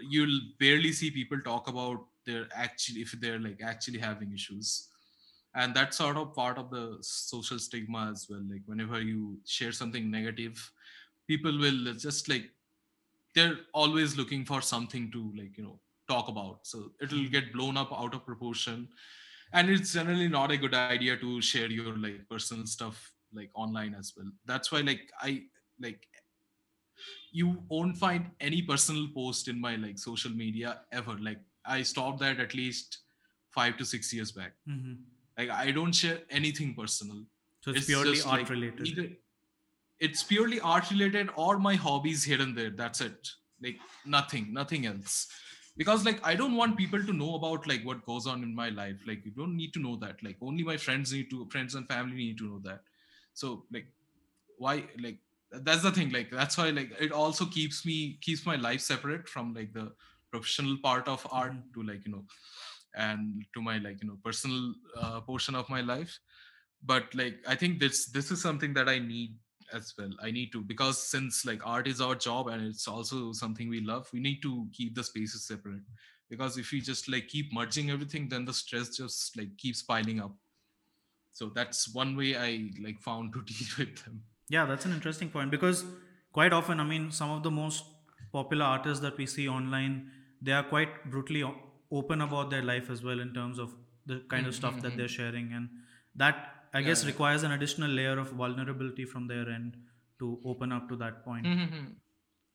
You'll barely see people talk about their actually if they're like actually having issues. And that's sort of part of the social stigma as well. Like whenever you share something negative people will just like they're always looking for something to like you know talk about. So it'll get blown up out of proportion. And it's generally not a good idea to share your like personal stuff like online as well. That's why like i like you won't find any personal post in my like social media ever. Like i stopped that at least five to six years back.
Mhm.
like i don't share anything personal.
So it's, purely
just,
art
like,
related.
either it's purely art related or my hobbies here and there. That's it. Like nothing nothing else because like i don't want people to know about like what goes on in my life. Like you don't need to know that. Like only my friends need to friends and family need to know that. So like why like that's the thing. Like that's why like it also keeps me keeps my life separate from like the professional part of art
Mhm.
to like you know and to my like you know personal uh, portion of my life. But like i think this this is something that i need as well. I need to because since like art is our job and it's also something we love we need to keep the spaces separate. Because if we just like keep merging everything then the stress just like keeps piling up. So that's one way i like found to deal with them.
Yeah, that's an interesting point because quite often, I mean, some of the most popular artists that we see online, they are quite brutally open about their life as well in terms of the kind of mm-hmm, stuff that mm-hmm. they're sharing, and that I guess
Yeah.
requires an additional layer of vulnerability from their end to open up to that point. Mm-hmm, mm-hmm.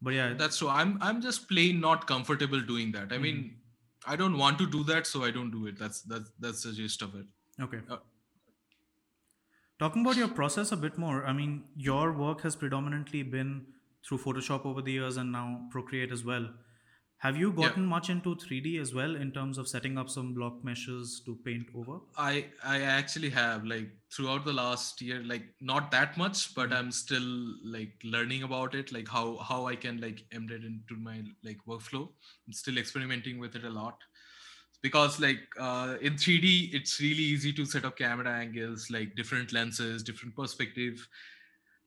But yeah,
that's true i'm i'm just plain not comfortable doing that i mean mm-hmm. i don't want to do that so i don't do it that's that's that's the gist of it
okay.
Uh,
Talking about your process a bit more, I mean, your work has predominantly been through Photoshop over the years and now Procreate as well. Have you
Yeah.
gotten much into 3D as well in terms of setting up some block meshes to paint over?
I I actually have like throughout the last year, like not that much, but
Mhm.
I'm still like learning about it, like how how I can like embed into my like workflow. I'm still experimenting with it a lot because like uh, in 3D, it's really easy to set up camera angles, like different lenses, different perspective.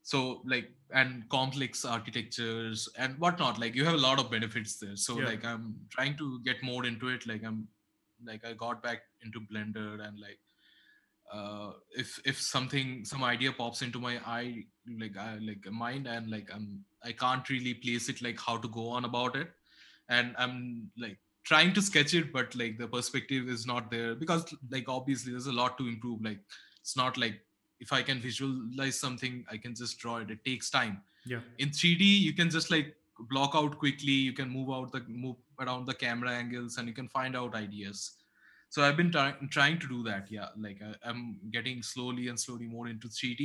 So like and complex architectures and whatnot. Like you have a lot of benefits there. So
Yeah.
like I'm trying to get more into it. Like I'm like I got back into Blender and like uh if if something some idea pops into my eye like I like mind and like I'm I can't really place it like how to go on about it and I'm like trying to sketch it but like the perspective is not there because like obviously there's a lot to improve like it's not like if I can visualize something I can just draw it. It takes time.
Yeah.
in 3d you can just like block out quickly. You can move out the move around the camera angles and you can find out ideas. So i've been try- trying to do that yeah. Like I, i'm getting slowly and slowly more into 3d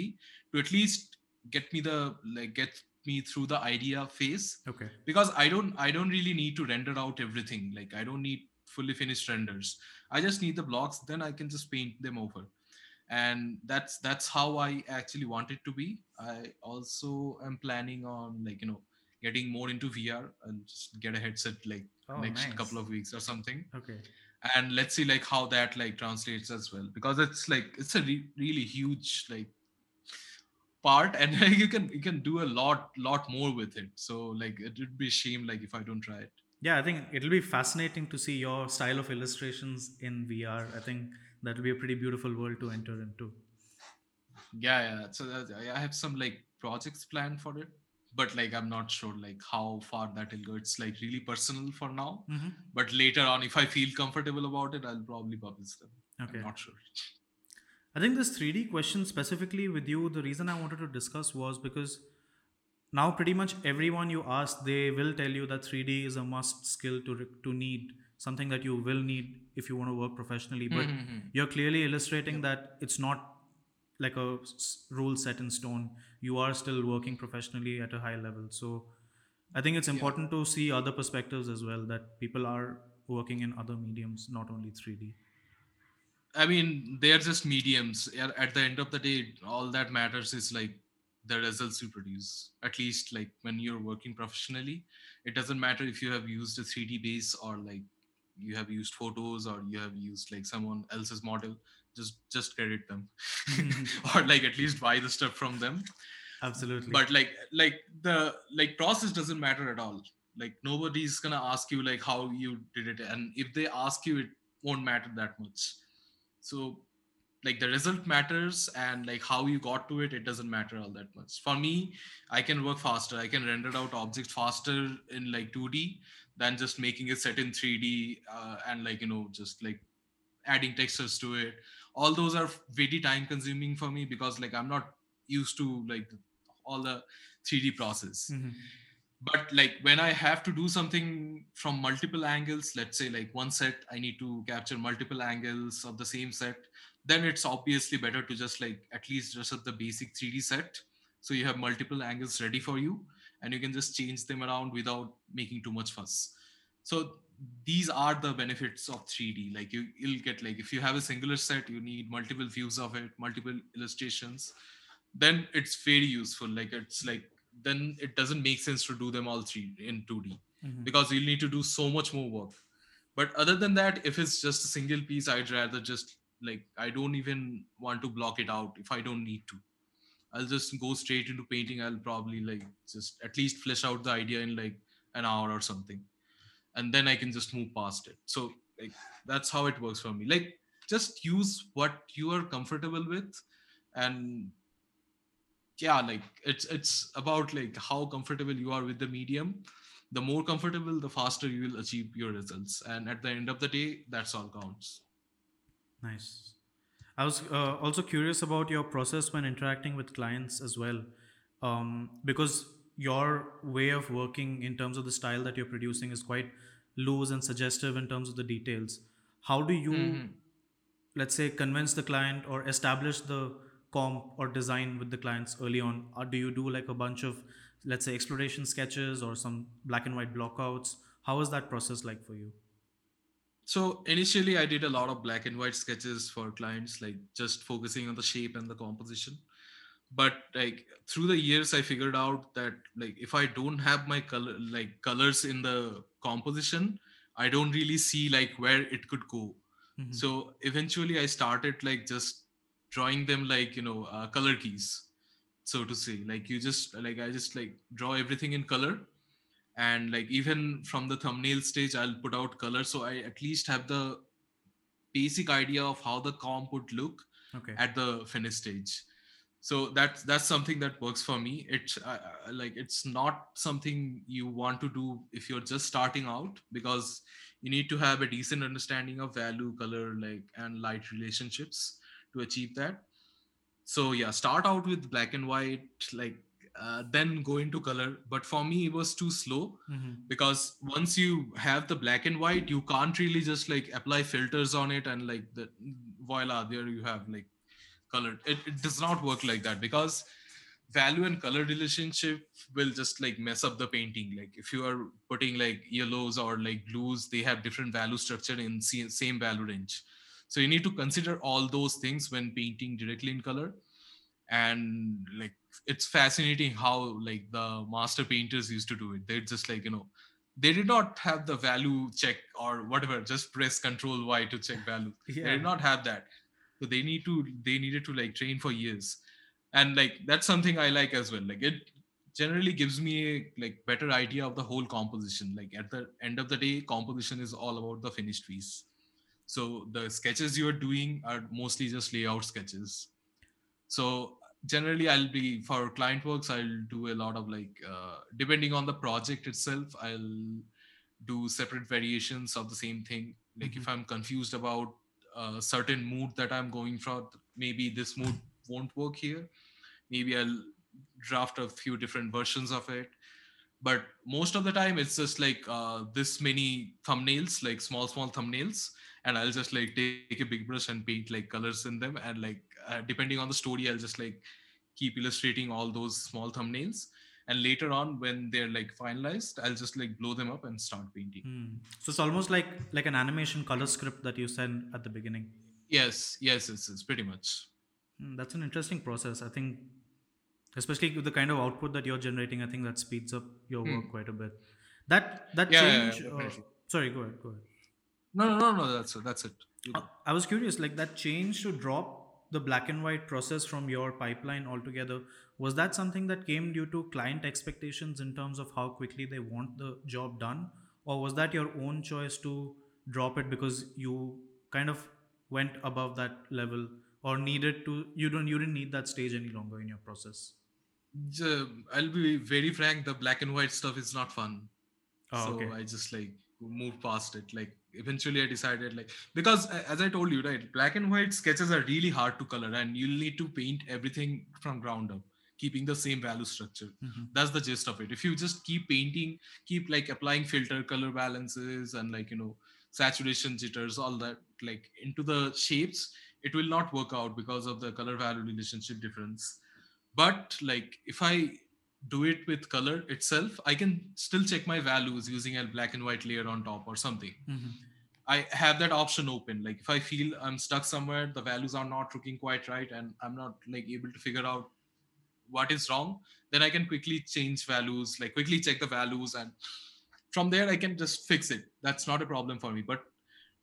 to at least get me the like get me through the idea phase.
Okay.
because i don't i don't really need to render out everything. Like i don't need fully finished renders. I just need the blocks then i can just paint them over and that's that's how i actually want it to be i also am planning on like you know getting more into vr and just get a headset like
Oh,
next
nice.
couple of weeks or something
Okay.
and let's see like how that like translates as well because it's like it's a re- really huge like part and you can you can do a lot lot more with it so like it would be a shame like if i don't try it
Yeah, I think it'll be fascinating to see your style of illustrations in VR. I think that'll be a pretty beautiful world to enter into.
yeah yeah so that, i I have some like projects planned for it but like i'm not sure like how far that will go it's like really personal for now
Mm-hmm.
but later on if i feel comfortable about it i'll probably publish them
Okay.
i'm not sure
I think this 3D question specifically with you, the reason I wanted to discuss was because now pretty much everyone you ask, they will tell you that 3D is a must skill to to need something that you will need if you want to work professionally. But
Mhm.
you're clearly illustrating that it's not like a s- rule set in stone. You are still working professionally at a high level. So I think it's important to see other perspectives as well that people are working in other mediums, not only 3D.
I mean, they're just mediums. At the end of the day, all that matters is like the results you produce. At least like when you're working professionally, it doesn't matter if you have used a 3D base or like you have used photos or you have used like someone else's model. Just just credit them, mm-hmm. or like at least buy the stuff from them.
Absolutely.
But like like the like process doesn't matter at all. Like nobody's gonna ask you like how you did it, and if they ask you, it won't matter that much so like the result matters and like how you got to it it doesn't matter all that much for me i can work faster i can render out objects faster in like 2d than just making it set in 3d uh, and like you know just like adding textures to it. All those are very time consuming for me because like i'm not used to like all the 3d process.
Mhm.
but like when i have to do something from multiple angles let's say like one set i need to capture multiple angles of the same set then it's obviously better to just like at least dress up the basic 3d set. So you have multiple angles ready for you and you can just change them around without making too much fuss. So these are the benefits of 3d like you, you'll get like if you have a singular set you need multiple views of it multiple illustrations then it's very useful. Like it's like then it doesn't make sense to do them all three in 2d
Mhm.
because you'll need to do so much more work. But other than that if it's just a single piece i'd rather just like i don't even want to block it out if i don't need to i'll just go straight into painting. I'll probably like just at least flesh out the idea in like an hour or something. And then i can just move past it. So like that's how it works for me. Like just use what you are comfortable with. And yeah like it's it's about like how comfortable you are with the medium. The more comfortable the faster you will achieve your results. And at the end of the day that's all counts.
Nice. I was uh, also curious about your process when interacting with clients as well, um, because your way of working in terms of the style that you're producing is quite loose and suggestive in terms of the details. How do you,
Mhm.
let's say, convince the client or establish the comp or design with the clients early on? Or do you do like a bunch of, let's say, exploration sketches or some black and white blockouts? How is that process like for you?
So initially, I did a lot of black and white sketches for clients, like just focusing on the shape and the composition. But like through the years, I figured out that like if I don't have my color like colors in the composition, I don't really see like where it could go.
Mhm.
So eventually, I started like just drawing them like you know uh, color keys, so to say. Like you just like I just like draw everything in color and like even from the thumbnail stage i'll put out color. So i at least have the basic idea of how the comp would look
Okay.
at the finish stage. So that's that's something that works for me. It's uh, uh, like it's not something you want to do if you're just starting out because you need to have a decent understanding of value color like and light relationships to achieve that. So yeah start out with black and white like uh, then go into color. But for me it was too slow
Mhm.
because once you have the black and white you can't really just like apply filters on it and like the voila there you have like color. It, it does not work like that because value and color relationship will just like mess up the painting. Like if you are putting like yellows or like blues they have different value structure in same value range. So you need to consider all those things when painting directly in color and like it's fascinating how like the master painters used to do it. They're just like you know they did not have the value check or whatever just press control y to check value. They did not have that. So they need to they needed to like train for years. And like that's something i like as well. Like it generally gives me a like better idea of the whole composition. Like at the end of the day composition is all about the finished piece. So the sketches you are doing are mostly just layout sketches. So generally i'll be for client works i'll do a lot of like uh, depending on the project itself i'll do separate variations of the same thing. Like if i'm confused about a certain mood that i'm going for maybe this mood won't work here. Maybe i'll draft a few different versions of it but most of the time it's just like uh, this many thumbnails like small small thumbnails. And i'll just like take a big brush and paint like colors in them. And like uh, depending on the story i'll just like keep illustrating all those small thumbnails. And later on when they're like finalized i'll just like blow them up and start painting.
Hmm. So it's almost like like an animation color script that you send at the beginning.
yes. Yes it's, it's pretty much.
Hmm, that's an interesting process. I think, especially with the kind of output that you're generating, I think that speeds up your
Hmm.
work quite a bit. That that
Yeah, yeah, yeah,
change. uh, sorry, go ahead. Go ahead.
no no no no that's it that's it
Uh, I was curious, like that change to drop the black and white process from your pipeline altogether. Was that something that came due to client expectations in terms of how quickly they want the job done, or was that your own choice to drop it because you kind of went above that level or needed to? You don't. You didn't need that stage any longer in your process.
I'll be very frank. The black and white stuff is not fun.
Oh,
so
okay.
I just like moved past it. Like eventually, I decided like because as I told you, right, black and white sketches are really hard to color, and you'll need to paint everything from ground up, keeping the same value structure.
Mhm.
That's the gist of it. If you just keep painting, keep like applying filter color balances and like you know saturation jitters, all that like into the shapes, it will not work out because of the color value relationship difference but like if i do it with color itself i can still check my values using a black and white layer on top or something.
Mhm.
i have that option open. Like if i feel i'm stuck somewhere the values are not looking quite right and i'm not like able to figure out what is wrong then i can quickly change values like quickly check the values and from there i can just fix it. That's not a problem for me. But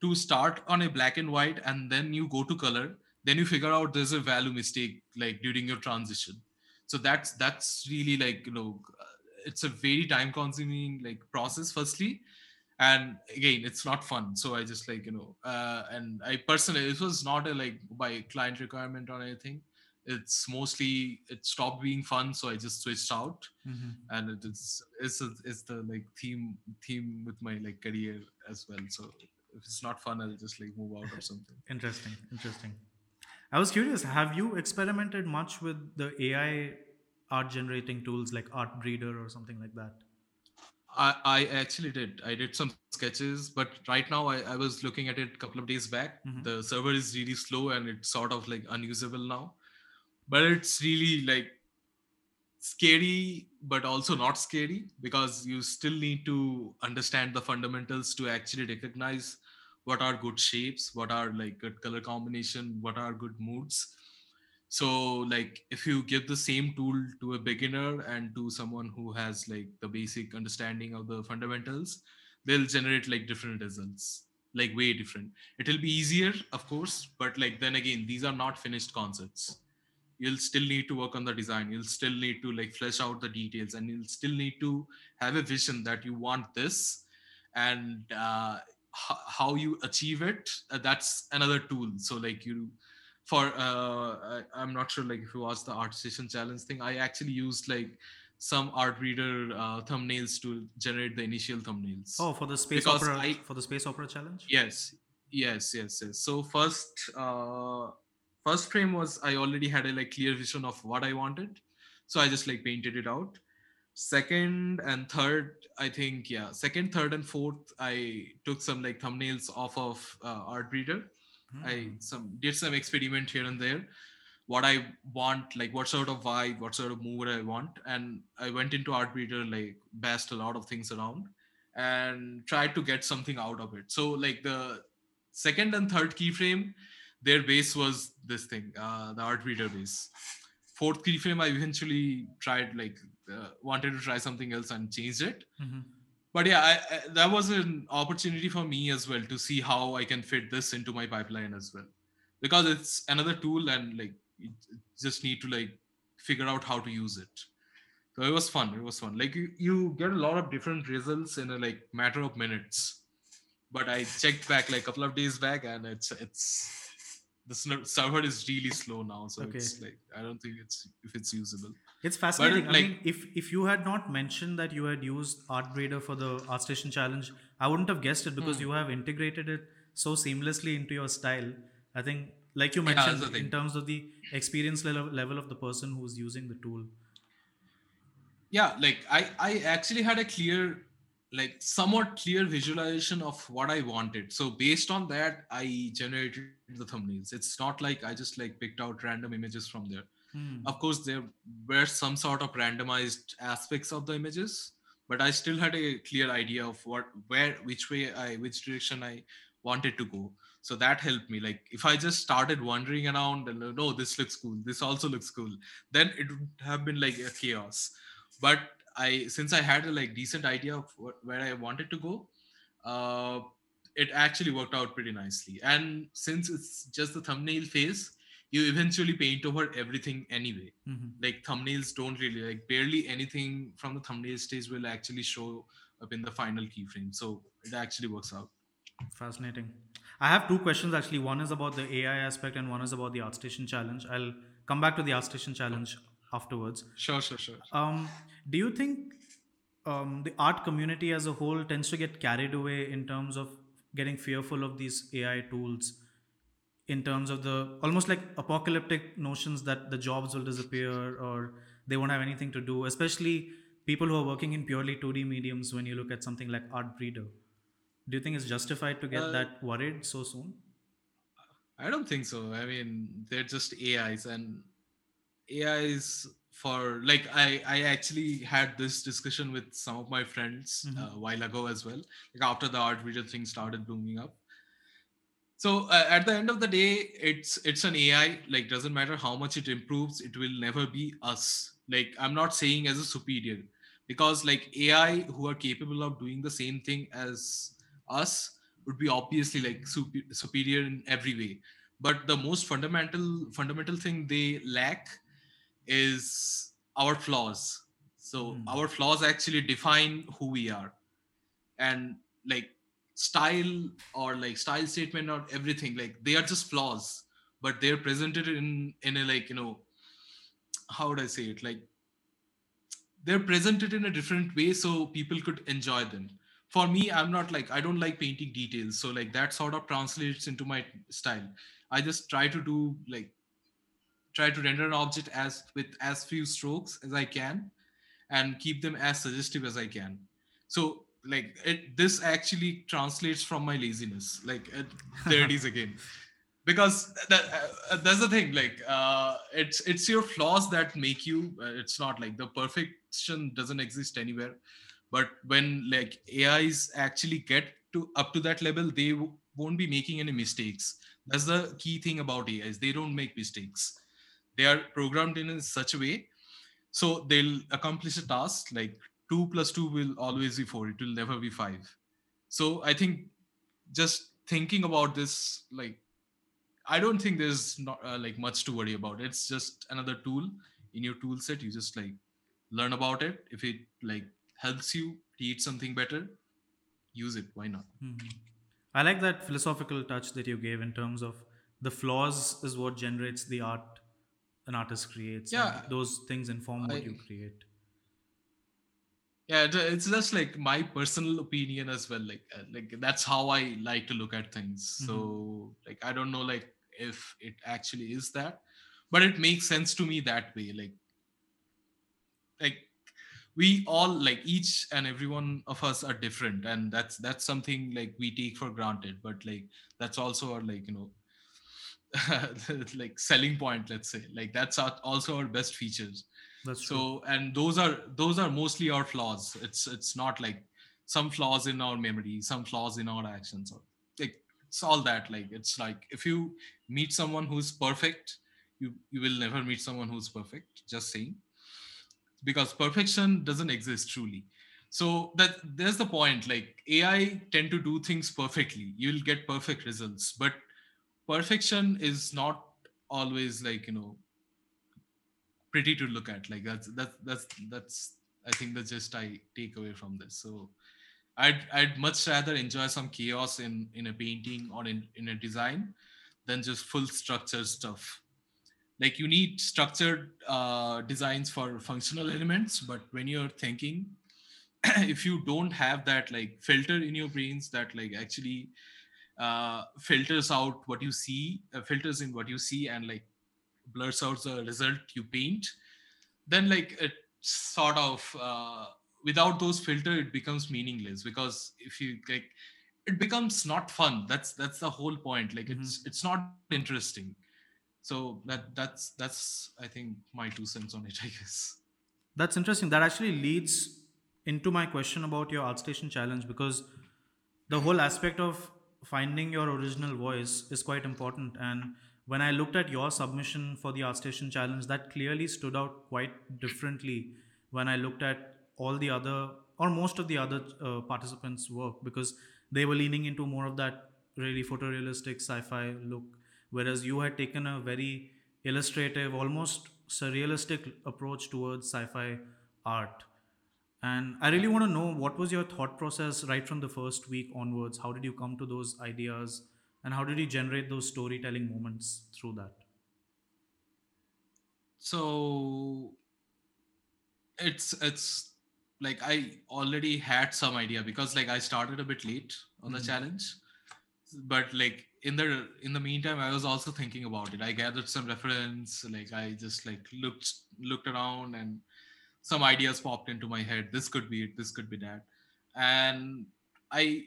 to start on a black and white and then you go to color then you figure out there's a value mistake like during your transition so that's that's really like you know it's a very time consuming like process firstly and again it's not fun so i just like you know uh, and i personally this was not a like by client requirement or anything it's mostly it stopped being fun so i just switched out
Mhm.
and it is it's a, it's the like theme theme with my like career as well so if it's not fun i'll just like move out or something
Interesting. Interesting. I was curious. Have you experimented much with the AI art generating tools like Artbreeder or something like that?
I, I actually did. I did some sketches, but right now I, I was looking at it a couple of days back.
Mhm.
The server is really slow and it's sort of like unusable now. But it's really like scary but also not scary because you still need to understand the fundamentals to actually recognize what are good shapes what are like good color combination what are good moods. So like if you give the same tool to a beginner and to someone who has like the basic understanding of the fundamentals they'll generate like different results like way different. It'll be easier of course but like then again these are not finished concepts. You'll still need to work on the design. You'll still need to like flesh out the details and you'll still need to have a vision that you want this. And uh, h- how you achieve it uh, that's another tool. So like you for uh, I, am not sure like if you watched the ArtStation challenge thing i actually used like some Artbreeder uh, thumbnails to generate the initial thumbnails.
Oh for the space
Because
opera
I-
for the space opera challenge?
Yes yes yes yes. So first uh first frame was i already had a like clear vision of what i wanted. So i just like painted it out. Second and third i think yeah second third and fourth i took some like thumbnails off of uh, Artbreeder I
Hmm.
some did some experiment here and there. What I want, like what sort of vibe, what sort of mood I want, and I went into Art Artbreeder, like based a lot of things around, and tried to get something out of it. So like the second and third keyframe, their base was this thing, uh, the Art Artbreeder base. Fourth keyframe, I eventually tried like uh, wanted to try something else and changed it.
Mhm.
but yeah I, I, that was an opportunity for me as well to see how i can fit this into my pipeline as well. Because it's another tool and like you just need to like figure out how to use it. So it was fun it was fun. Like you, you get a lot of different results in a like matter of minutes. But i checked back like a couple of days back and it's it's the server is really slow now. So
Okay.
it's like i don't think it's if it's usable
It's fascinating. I
like-
mean, if if you had not mentioned that you had used Artbreeder for the ArtStation challenge, I wouldn't have guessed it because
Hmm.
you have integrated it so seamlessly into your style. I think, like you mentioned,
thing.
in terms of the experience level, level of the person who's using the tool.
yeah like i i actually had a clear like somewhat clear visualization of what i wanted so based on that i generated the thumbnails it's not like i just like picked out random images from there
Hmm.
of course there were some sort of randomized aspects of the images but i still had a clear idea of what where which way i which direction i wanted to go. So that helped me. Like if i just started wandering around and no this looks cool. This also looks cool then it would have been like a chaos. But i since i had a like decent idea of what, where i wanted to go uh it actually worked out pretty nicely. And since it's just the thumbnail phase you eventually paint over everything anyway
Mhm.
like thumbnails don't really like barely anything from the thumbnail stage will actually show up in the final keyframe so it actually works out
Fascinating. I have two questions actually. One is about the AI aspect, and one is about the ArtStation challenge. I'll come back to the ArtStation challenge afterwards.
sure sure sure
Um, do you think um, the art community as a whole tends to get carried away in terms of getting fearful of these AI tools? In terms of the almost like apocalyptic notions that the jobs will disappear or they won't have anything to do, especially people who are working in purely 2D mediums when you look at something like Artbreeder. Do you think it's justified to get
Uh,
that worried so soon?
I don't think so. I mean, they're just AIs and AIs for like I I actually had this discussion with some of my friends
Mhm.
uh, a while ago as well. Like after the art video thing started blooming up. So uh, at the end of the day, it's it's an AI. Like doesn't matter how much it improves, it will never be us. Like I'm not saying as a superior, because like AI who are capable of doing the same thing as us would be obviously like super, superior in every way but the most fundamental fundamental thing they lack is our flaws so
Hmm.
our flaws actually define who we are and like style or like style statement or everything like they are just flaws but they're presented in in a like you know how would i say it? Like they're presented in a different way so people could enjoy them. For me i'm not like i don't like painting details so like that sort of translates into my style. I just try to do like try to render an object as with as few strokes as i can and keep them as suggestive as i can. So like it this actually translates from my laziness like it, there it is again. Because that, uh, that's the thing like uh, it's it's your flaws that make you uh, it's not like the perfection doesn't exist anywhere. But when like ais actually get to up to that level they w- won't be making any mistakes. That's the key thing about ais they don't make mistakes. They are programmed in such a way. So they'll accomplish a task like 2 plus 2 will always be 4 it will never be 5 so i think just thinking about this like i don't think there's not uh, like much to worry about. It's just another tool in your tool set. You just like learn about it. If it like helps you teach something better use it. Why not?
Mhm. I like that philosophical touch that you gave in terms of the flaws is what generates the art an artist creates.
Yeah,
those things inform what you create.
Yeah it's just like my personal opinion as well like uh, like that's how i like to look at things. So like i don't know like if it actually is that but it makes sense to me that way like like we all like each and every one of us are different and that's that's something like we take for granted but like that's also our like you know like selling point let's say like that's our, also our best features
That's true.
so and those are those are mostly our flaws. It's it's not like some flaws in our memory some flaws in our actions. Or like it's all that. Like it's like if you meet someone who's perfect you you will never meet someone who's perfect. Just saying. Because perfection doesn't exist truly. So that there's the point. Like ai tend to do things perfectly. You'll get perfect results. But perfection is not always like you know pretty to look at. Like that's that's that's that's i think the gist i take away from this. So i'd i'd much rather enjoy some chaos in in a painting or in in a design than just full structured stuff. Like you need structured uh, designs for functional elements but when you're thinking if you don't have that like filter in your brains that like actually uh, filters out what you see uh, filters in what you see and like blurs out the result you paint then like it sort of uh, without those filter it becomes meaningless because if you like it becomes not fun. That's that's the whole point. Like it's it's not interesting. So that that's that's i think my two cents on it i guess.
That's interesting. That actually leads into my question about your ArtStation challenge because the whole aspect of finding your original voice is quite important. And when I looked at your submission for the ArtStation challenge, that clearly stood out quite differently when I looked at all the other or most of the other uh, participants' work because they were leaning into more of that really photorealistic sci-fi look, whereas you had taken a very illustrative, almost surrealistic approach towards sci-fi art. And I really want to know what was your thought process right from the first week onwards? How did you come to those ideas? And how did you generate those storytelling moments through that?
so it's it's like i already had some idea because like i started a bit late on the
Mhm.
challenge but like in the in the meantime i was also thinking about it i gathered some reference like i just like looked looked around and some ideas popped into my head this could be it this could be that and i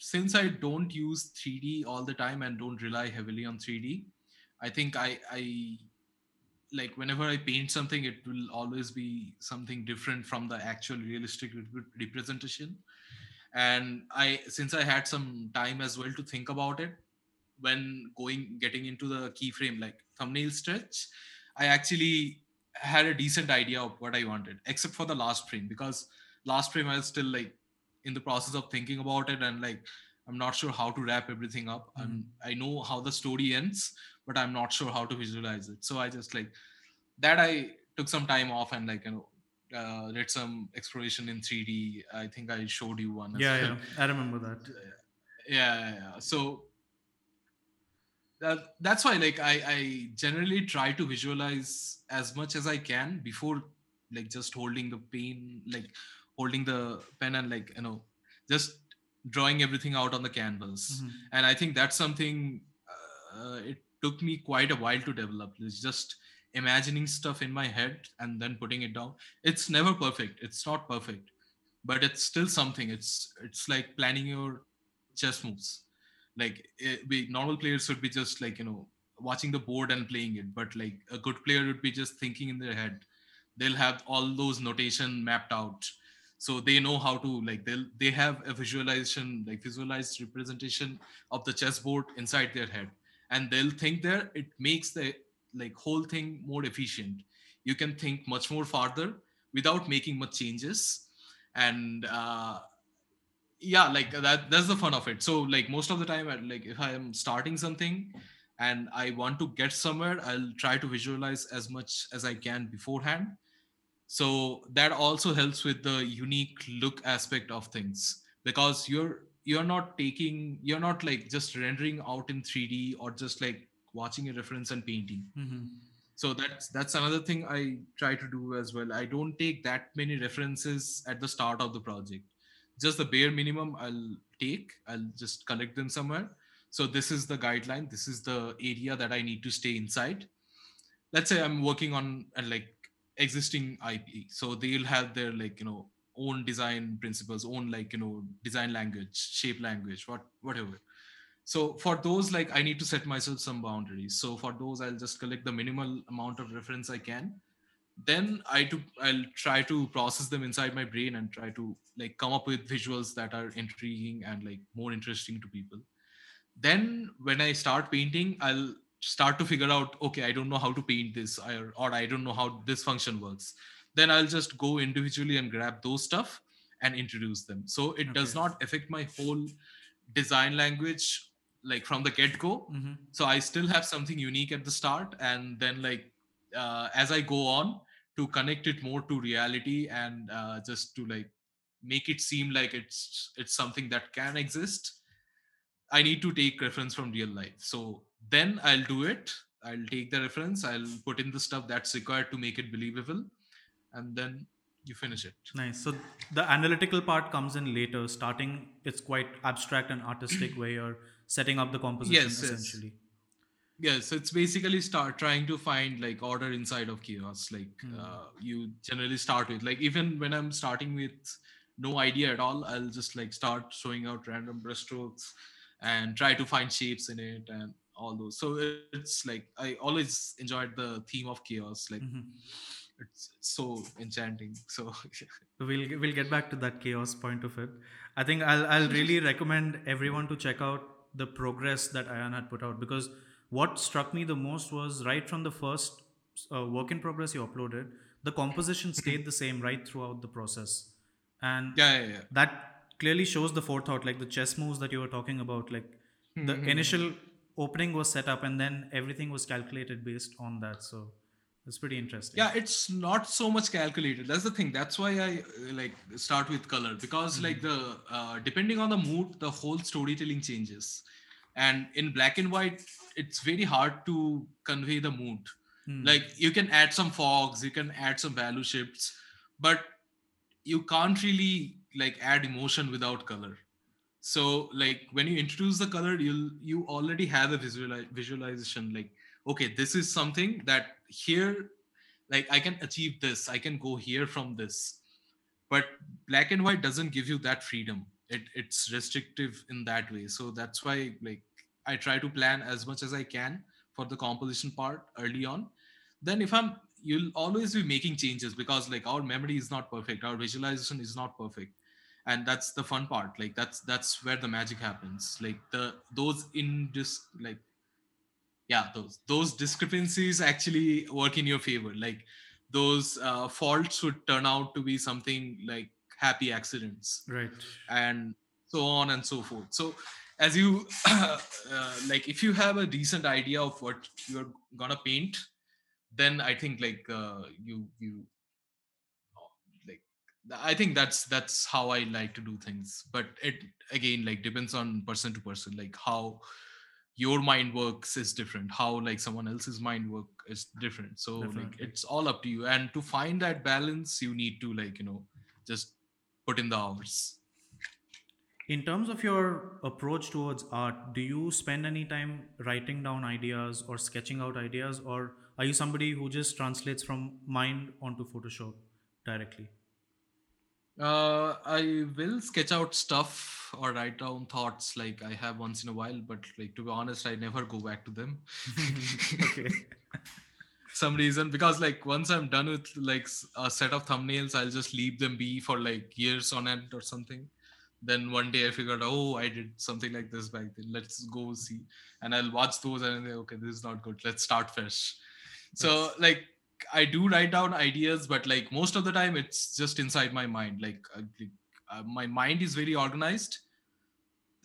since i don't use 3d all the time and don't rely heavily on 3d i think i i like whenever i paint something it will always be something different from the actual realistic representation. And i since i had some time as well to think about it when going getting into the keyframe like thumbnail stretch i actually had a decent idea of what i wanted except for the last frame because last frame i was still like in the process of thinking about it and like i'm not sure how to wrap everything up i'm i know how the story ends but i'm not sure how to visualize it so i just like that i took some time off and like you know uh, did some exploration in 3d i think i showed you one
Yeah,
well.
yeah, I remember that.
yeah, yeah, yeah. so that, that's why like I, I generally try to visualize as much as i can before like just holding the pain like holding the pen and like you know just drawing everything out on the canvas.
Mhm.
and i think that's something uh, it took me quite a while to develop. It's just imagining stuff in my head and then putting it down. It's never perfect. It's not perfect but it's still something. It's it's like planning your chess moves. Like eh, we normal players would be just like you know watching the board and playing it but like a good player would be just thinking in their head. They'll have all those notation mapped out so they know how to like they'll they have a visualization like visualized representation of the chessboard inside their head. And they'll think there it makes the like whole thing more efficient. You can think much more farther without making much changes. And uh yeah like that that's the fun of it. So like most of the time like if i am starting something and i want to get somewhere i'll try to visualize as much as i can beforehand so that also helps with the unique look aspect of things because you're you're not taking you're not like just rendering out in 3d or just like watching a reference and painting.
Mm-hmm.
so that's that's another thing i try to do as well. I don't take that many references at the start of the project. Just the bare minimum i'll take i'll just collect them somewhere. So this is the guideline. This is the area that i need to stay inside. Let's say i'm working on a like existing ip so they'll have their like you know own design principles own like you know design language shape language what whatever. So for those like i need to set myself some boundaries. So for those i'll just collect the minimal amount of reference i can. Then i to i'll try to process them inside my brain and try to like come up with visuals that are intriguing and like more interesting to people. Then when i start painting i'll start to figure out okay i don't know how to paint this or, or i don't know how this function works. Then i'll just go individually and grab those stuff and introduce them. So it does not affect my whole design language like from the get go
Mm-hmm.
so i still have something unique at the start and then like uh, as i go on to connect it more to reality and uh, just to like make it seem like it's it's something that can exist i need to take reference from real life. So then i'll do it i'll take the reference i'll put in the stuff that's required to make it believable and then you finish it
Nice. So the analytical part comes in later. Starting, it's quite abstract and artistic, where you're setting up the composition
Yes, yes.
essentially.
yes it's basically start trying to find like order inside of chaos like
Hmm.
uh, you generally start with like even when i'm starting with no idea at all i'll just like start showing out random brushstrokes and try to find shapes in it and all those so it's like i always enjoyed the theme of chaos like
Mhm.
it's so enchanting so
we'll we'll get back to that chaos point of it. I think I'll I'll really recommend everyone to check out the progress that Ayan had put out because what struck me the most was right from the first uh, work in progress you uploaded, the composition stayed the same right throughout the process, and
yeah yeah, yeah.
that clearly shows the forethought, like the chess moves that you were talking about. Like the initial opening was set up, and then everything was calculated based on that. So it's pretty interesting.
yeah it's not so much calculated. That's the thing. That's why i like start with color. Because like the uh, depending on the mood the whole storytelling changes. And in black and white it's very hard to convey the mood.
Hmm.
like you can add some fogs you can add some value shifts but you can't really like add emotion without color so like when you introduce the color you'll you already have a visuali- visualization like okay this is something that here like i can achieve this i can go here from this. But black and white doesn't give you that freedom. It, it's restrictive in that way. So that's why like i try to plan as much as i can for the composition part early on. Then if i'm you'll always be making changes because like our memory is not perfect. Our visualization is not perfect and that's the fun part like that's that's where the magic happens like the those in this like yeah those those discrepancies actually work in your favor like those uh, faults would turn out to be something like happy accidents
Right.
and so on and so forth so as you uh, like if you have a decent idea of what you're gonna paint then i think like uh, you you i think that's that's how i like to do things but it again like depends on person to person like how your mind works is different how like someone else's mind work is different. So like it's all up to you and to find that balance you need to like you know just put in the hours.
In terms of your approach towards art, do you spend any time writing down ideas or sketching out ideas, or are you somebody who just translates from mind onto Photoshop directly?
Uh, I will sketch out stuff or write down thoughts like I have once in a while, but like to be honest, I never go back to them.
okay.
Some reason because like once I'm done with like a set of thumbnails, I'll just leave them be for like years on end or something. Then one day I figured, oh, I did something like this back then. Let's go see, and I'll watch those and then, okay, this is not good. Let's start fresh. So
That's-
like I do write down ideas, but like most of the time it's just inside my mind. Like, uh, like uh, my mind is very organized,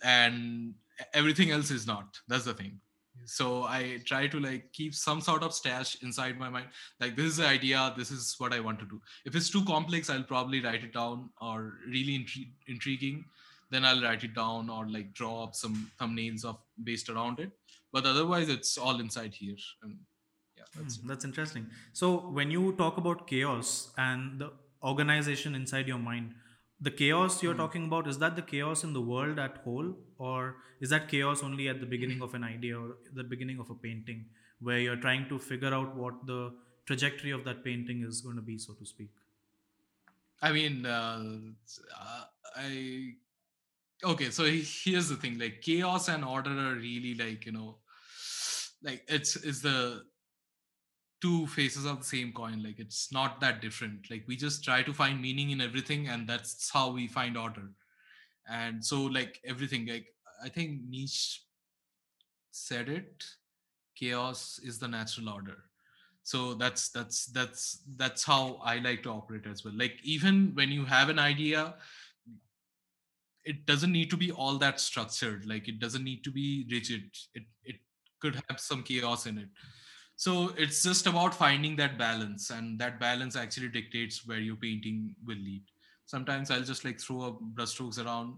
and everything else is not. That's the thing. So I try to like keep some sort of stash inside my mind. Like this is the idea. This is what I want to do. If it's too complex, I'll probably write it down. Or really intri- intriguing, then I'll write it down or like draw up some thumbnails of based around it. But otherwise, it's all inside here. And that's
Hmm, that's interesting. So when you talk about chaos and the organization inside your mind, the chaos you're
Hmm.
talking about is that the chaos in the world at whole, or is that chaos only at the beginning of an idea or the beginning of a painting, where you're trying to figure out what the trajectory of that painting is going to be, so to speak?
I mean, uh, uh, I okay. So here's the thing: like chaos and order are really like you know, like it's is the two faces of the same coin. Like it's not that different. Like we just try to find meaning in everything, and that's how we find order. And so, like everything, like I think Nietzsche said it: chaos is the natural order so that's that's that's that's how i like to operate as well like even when you have an idea it doesn't need to be all that structured like it doesn't need to be rigid it it could have some chaos in it so it's just about finding that balance and that balance actually dictates where your painting will lead. Sometimes i'll just like throw up brushstrokes around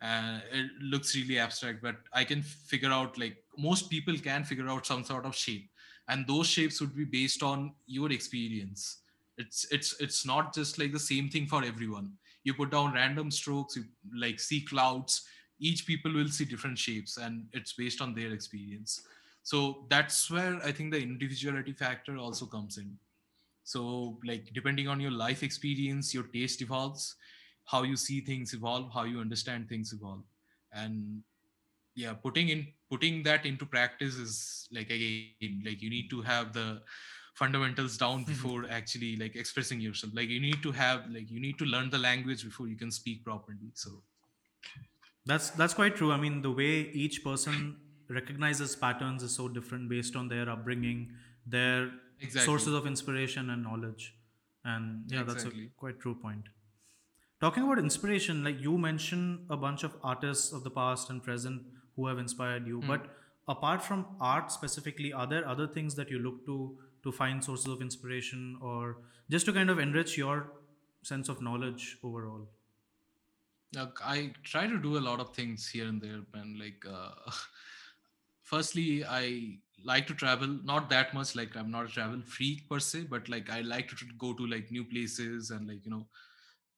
and it looks really abstract but i can figure out like most people can figure out some sort of shape and those shapes would be based on your experience. It's it's it's not just like the same thing for everyone. You put down random strokes you like see clouds each people will see different shapes and it's based on their experience so that's where i think the individuality factor also comes in. So like depending on your life experience your taste evolves how you see things evolve how you understand things evolve. And yeah putting in putting that into practice is like again like you need to have the fundamentals down mm-hmm. before actually like expressing yourself. Like you need to have like you need to learn the language before you can speak properly so.
That's that's quite true. I mean, the way each person recognizes patterns is so different based on their upbringing, their
Exactly.
sources of inspiration and knowledge. And yeah, that's a quite true point. Talking about inspiration, like you mentioned a bunch of artists of the past and present who have inspired you, but apart from art specifically, are there other things that you look to to find sources of inspiration or just to kind of enrich your sense of knowledge overall?
Look, I try to do a lot of things here and there, and like, uh, firstly, I like to travel. Not that much, like I'm not a travel freak per se, but like I like to go to like new places and like you know,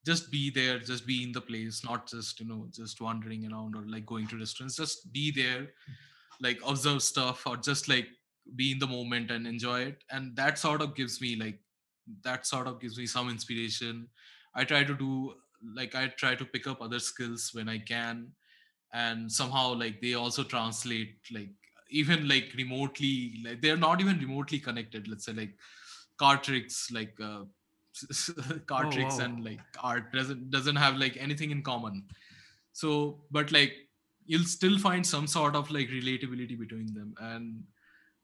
just be there, just be in the place, not just you know, just wandering around or like going to restaurants. Just be there, like observe stuff or just like be in the moment and enjoy it. And that sort of gives me like that sort of gives me some inspiration. I try to do like I try to pick up other skills when I can, and somehow like they also translate like even like remotely like they're not even remotely connected. Let's say like card tricks like uh, card
Oh,
tricks
wow.
and like art doesn't doesn't have like anything in common. So, but like you'll still find some sort of like relatability between them, and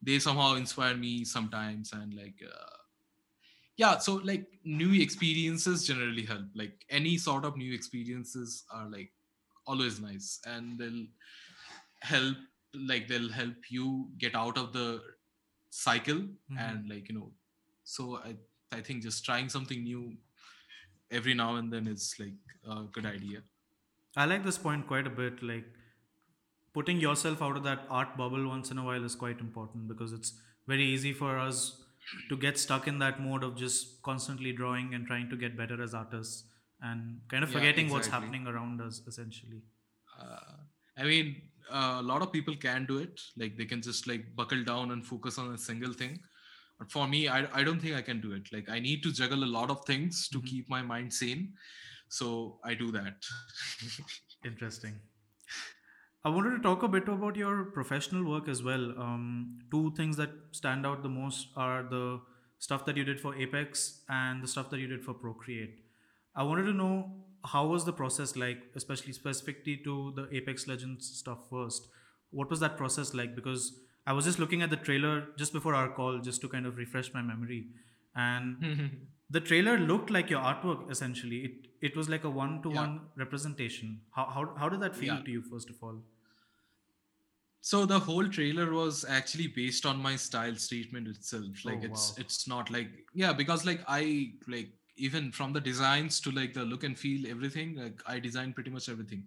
they somehow inspire me sometimes and like. Uh, yeah so like new experiences generally help like any sort of new experiences are like always nice and they'll help like they'll help you get out of the cycle
Mhm.
and like you know so i i think just trying something new every now and then is like a good idea
I like this point quite a bit. Like putting yourself out of that art bubble once in a while is quite important because it's very easy for us to get stuck in that mode of just constantly drawing and trying to get better as artists and kind of
Yeah,
forgetting what's happening around us essentially.
uh, i mean uh, a lot of people can do it like they can just like buckle down and focus on a single thing but for me i, I don't think i can do it like i need to juggle a lot of things to
Mhm.
keep my mind sane so i do that
Interesting. I wanted to talk a bit about your professional work as well. Um, two things that stand out the most are the stuff that you did for Apex and the stuff that you did for Procreate. I wanted to know how was the process like, especially specifically to the Apex Legends stuff first. What was that process like? Because I was just looking at the trailer just before our call, just to kind of refresh my memory, and the trailer looked like your artwork essentially. It it was like a one to one representation. How, how how did that feel
Yeah.
to you first of all?
so the whole trailer was actually based on my style statement itself oh, like
Oh,
it's
wow.
it's not like yeah because like i like even from the designs to like the look and feel everything like i designed pretty much everything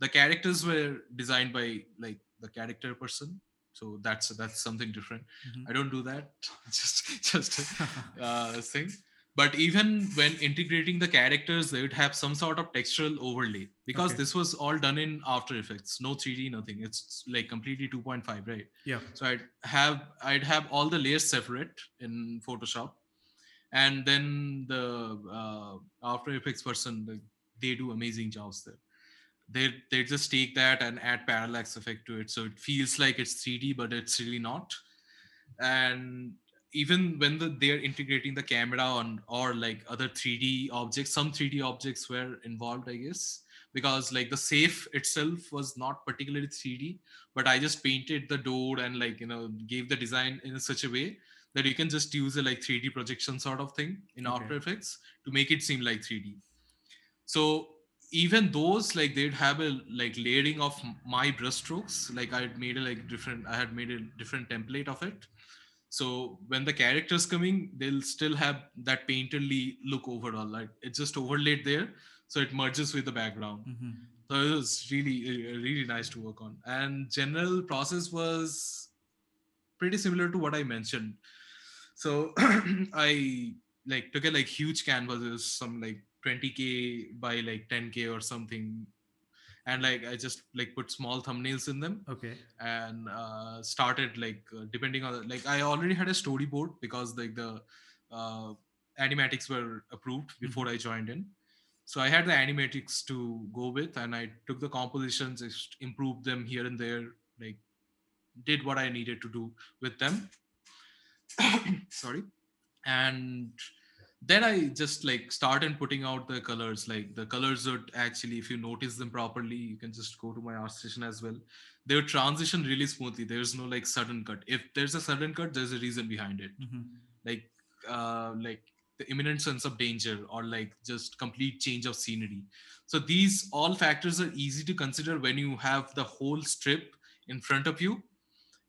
the characters were designed by like the character person so that's that's something different
Mhm.
i don't do that just just uh thing but even when integrating the characters they would have some sort of textural overlay because
Okay.
this was all done in after effects no 3d nothing it's like completely 2.5 right
Yeah.
so i'd have i'd have all the layers separate in photoshop and then the uh, after effects person they do amazing jobs there. They they just take that and add parallax effect to it. So it feels like it's 3d but it's really not. And even when the, they're integrating the camera on or like other 3d objects some 3d objects were involved i guess. Because like the safe itself was not particularly 3d but i just painted the door and like you know gave the design in such a way that you can just use a like 3d projection sort of thing in
Okay.
after effects to make it seem like 3d so even those like they'd have a like layering of my brushstrokes like i had made a like different i had made a different template of it. So when the characters coming they'll still have that painterly look overall like it's just overlaid there so it merges with the background.
Mhm.
so it was really uh, really nice to work on. And general process was pretty similar to what i mentioned so i like took a like huge canvases some like 20k by like 10k or something. And like i just like put small thumbnails in them.
Okay.
and uh, started like uh, depending on like i already had a storyboard because like the uh, animatics were approved before i joined in. So i had the animatics to go with and i took the compositions just improved them here and there like did what i needed to do with them sorry. And then i just like started putting out the colors. Like the colors would actually if you notice them properly you can just go to my ArtStation as well. They would transition really smoothly. There's no like sudden cut. If there's a sudden cut there's a reason behind it.
Mhm.
like uh like the imminent sense of danger or like just complete change of scenery. So these all factors are easy to consider when you have the whole strip in front of you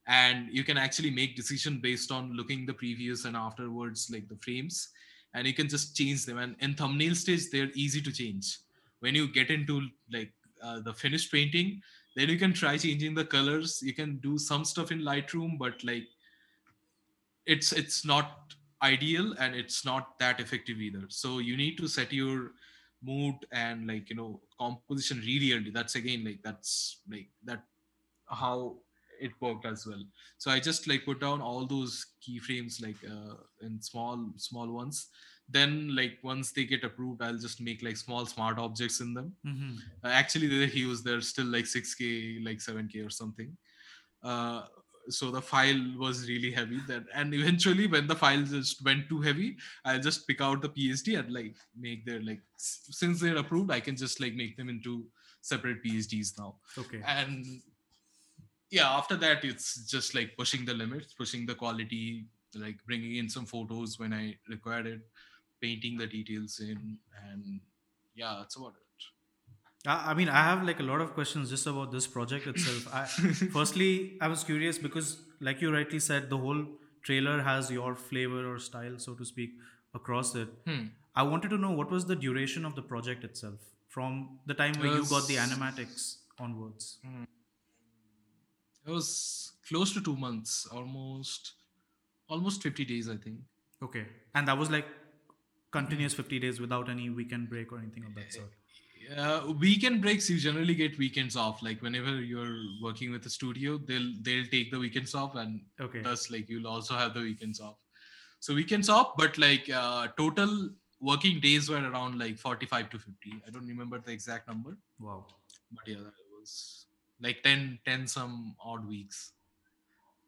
and you can actually make decision based on looking the previous and afterwards like the frames. And you can just change them. And in thumbnail stage they're easy to change. When you get into like uh, the finished painting then you can try changing the colors. You can do some stuff in lightroom but like it's it's not ideal and it's not that effective either. So you need to set your mood and like you know composition really early. That's again like that's like that how it worked as well. So i just like put down all those keyframes like uh, in small small ones. Then like once they get approved i'll just make like small smart objects in them.
Mhm.
uh, actually they're huge they're still like 6k like 7k or something. Uh, so the file was really heavy that and eventually when the file just went too heavy i'll just pick out the psd and like make their like since they're approved i can just like make them into separate psds now.
Okay.
and yeah after that it's just like pushing the limits pushing the quality like bringing in some photos when i required it painting the details in and yeah that's about it
I, mean, I have like a lot of questions just about this project itself. I, firstly, I was curious because, like you rightly said, the whole trailer has your flavor or style, so to speak, across it.
Hmm.
I wanted to know what was the duration of the project itself from the time where you got the animatics onwards.
It was close to two months almost almost 50 days i think
Okay. And that was like continuous 50 days without any weekend break or anything of that sort.
uh, weekend breaks you generally get weekends off like whenever you're working with a studio they'll they'll take the weekends off and
Okay.
thus like you'll also have the weekends off so weekends off but like uh, total working days were around like 45 to 50 i don't remember the exact number
Wow.
but yeah that was like 10 10 some odd weeks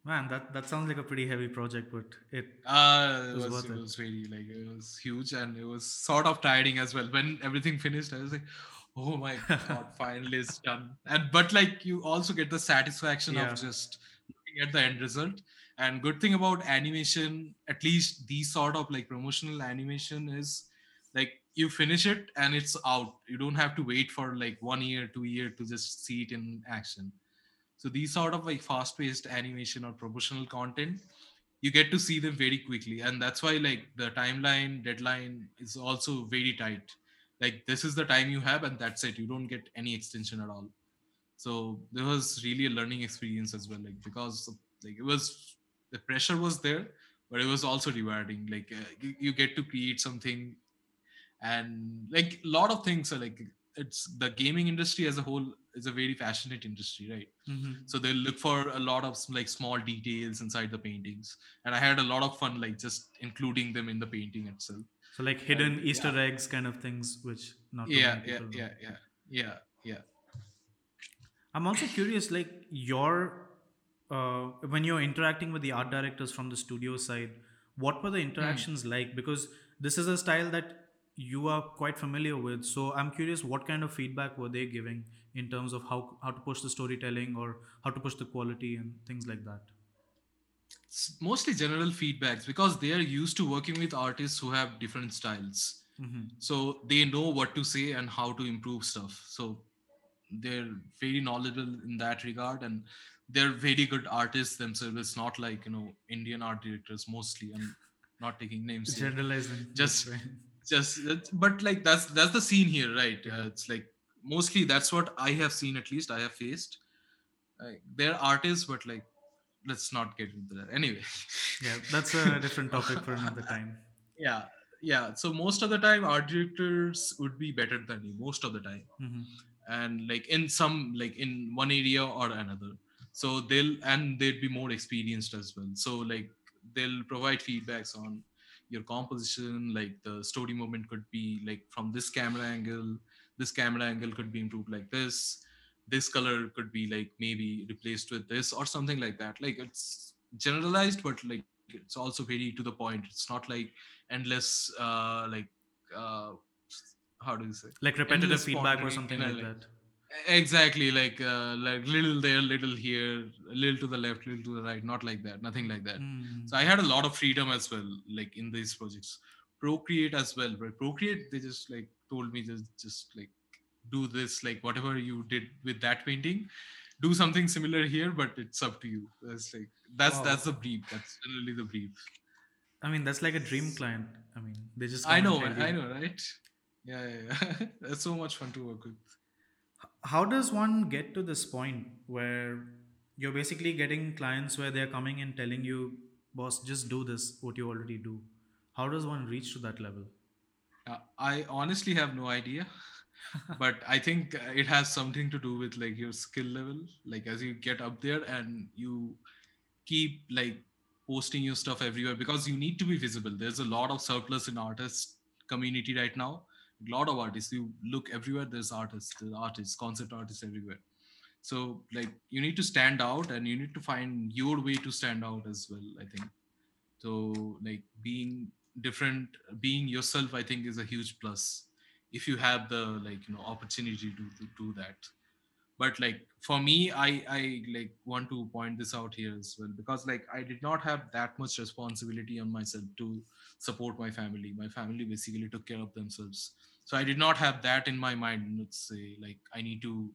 Man, that, that sounds like a pretty heavy project, but it
uh it
was
was,
worth
it
it.
was really like it was huge and it was sort of tiring as well when everything finished i was like oh my god finally it's done and but like you also get the satisfaction
Yeah.
of just looking at the end result and good thing about animation at least these sort of like promotional animation is like you finish it and it's out. You don't have to wait for like one year two year to just see it in action. So these sort of like fast paced animation or promotional content you get to see them very quickly. And that's why like the timeline deadline is also very tight. Like this is the time you have and that's it. You don't get any extension at all. So there was really a learning experience as well like because like it was the pressure was there but it was also rewarding. Like uh, you, you get to create something and like a lot of things are like it's the gaming industry as a whole is a very passionate industry right?
Mhm.
so they'll look for a lot of like small details inside the paintings. And i had a lot of fun like just including them in the painting itself.
So like hidden
yeah.
Easter eggs kind of things, which not
yeah yeah yeah yeah. Yeah yeah.
I'm also curious, like your uh, when you're interacting with the art directors from the studio side, what were the interactions like? Because this is a style that you are quite familiar with. So I'm curious, what kind of feedback were they giving in terms of how how to push the storytelling or how to push the quality and things like that?
it's mostly general feedbacks because they are used to working with artists who have different styles
hmm
so they know what to say and how to improve stuff so they're very knowledgeable in that regard and they're very good artists themselves it's not like you know indian art directors mostly i'm not taking names.
Generalizing,
Just-. Just but like that's that's the scene here right? Uh, it's like mostly that's what i have seen at least i have faced. Like, they're artists but like let's not get into that. Anyway.
Yeah, that's a different topic for another time.
yeah yeah. So most of the time art directors would be better than you most of the time.
Hmm
and like in some like in one area or another. So they'll and they'd be more experienced as well. So like they'll provide feedbacks on your composition like the story movement could be like from this camera angle this camera angle could be improved like this this color could be like maybe replaced with this or something like that. Like it's generalized but like it's also very to the point. It's not like endless uh like uh how do you say?
Like repetitive feedback or something like
like-
that.
Exactly like uh, like little there little here a little to the left little to the right not like that nothing like that
Mm.
so i had a lot of freedom as well like in these projects procreate as well but procreate they just like told me just just like do this like whatever you did with that painting do something similar here but it's up to you that's like that's
Wow.
that's the brief that's generally the brief
I mean, that's like a dream client. I mean, they just.
i know i know right yeah, yeah, yeah. that's so much fun to work with
how does one get to this point where you're basically getting clients where they're coming and telling you boss just do this what you already do how does one reach to that level
Uh, I honestly have no idea, but I think it has something to do with like your skill level. Like as you get up there and you keep like posting your stuff everywhere because you need to be visible. There's a lot of surplus in artist community right now. Lot of artists. You look everywhere. There's artists, there's artists, concept artists everywhere. So like you need to stand out and you need to find your way to stand out as well. I think so like being different being yourself i think is a huge plus if you have the like you know opportunity to, to do that but like for me i i like want to point this out here as well because like i did not have that much responsibility on myself to support my family my family basically took care of themselves so i did not have that in my mind let's say like i need to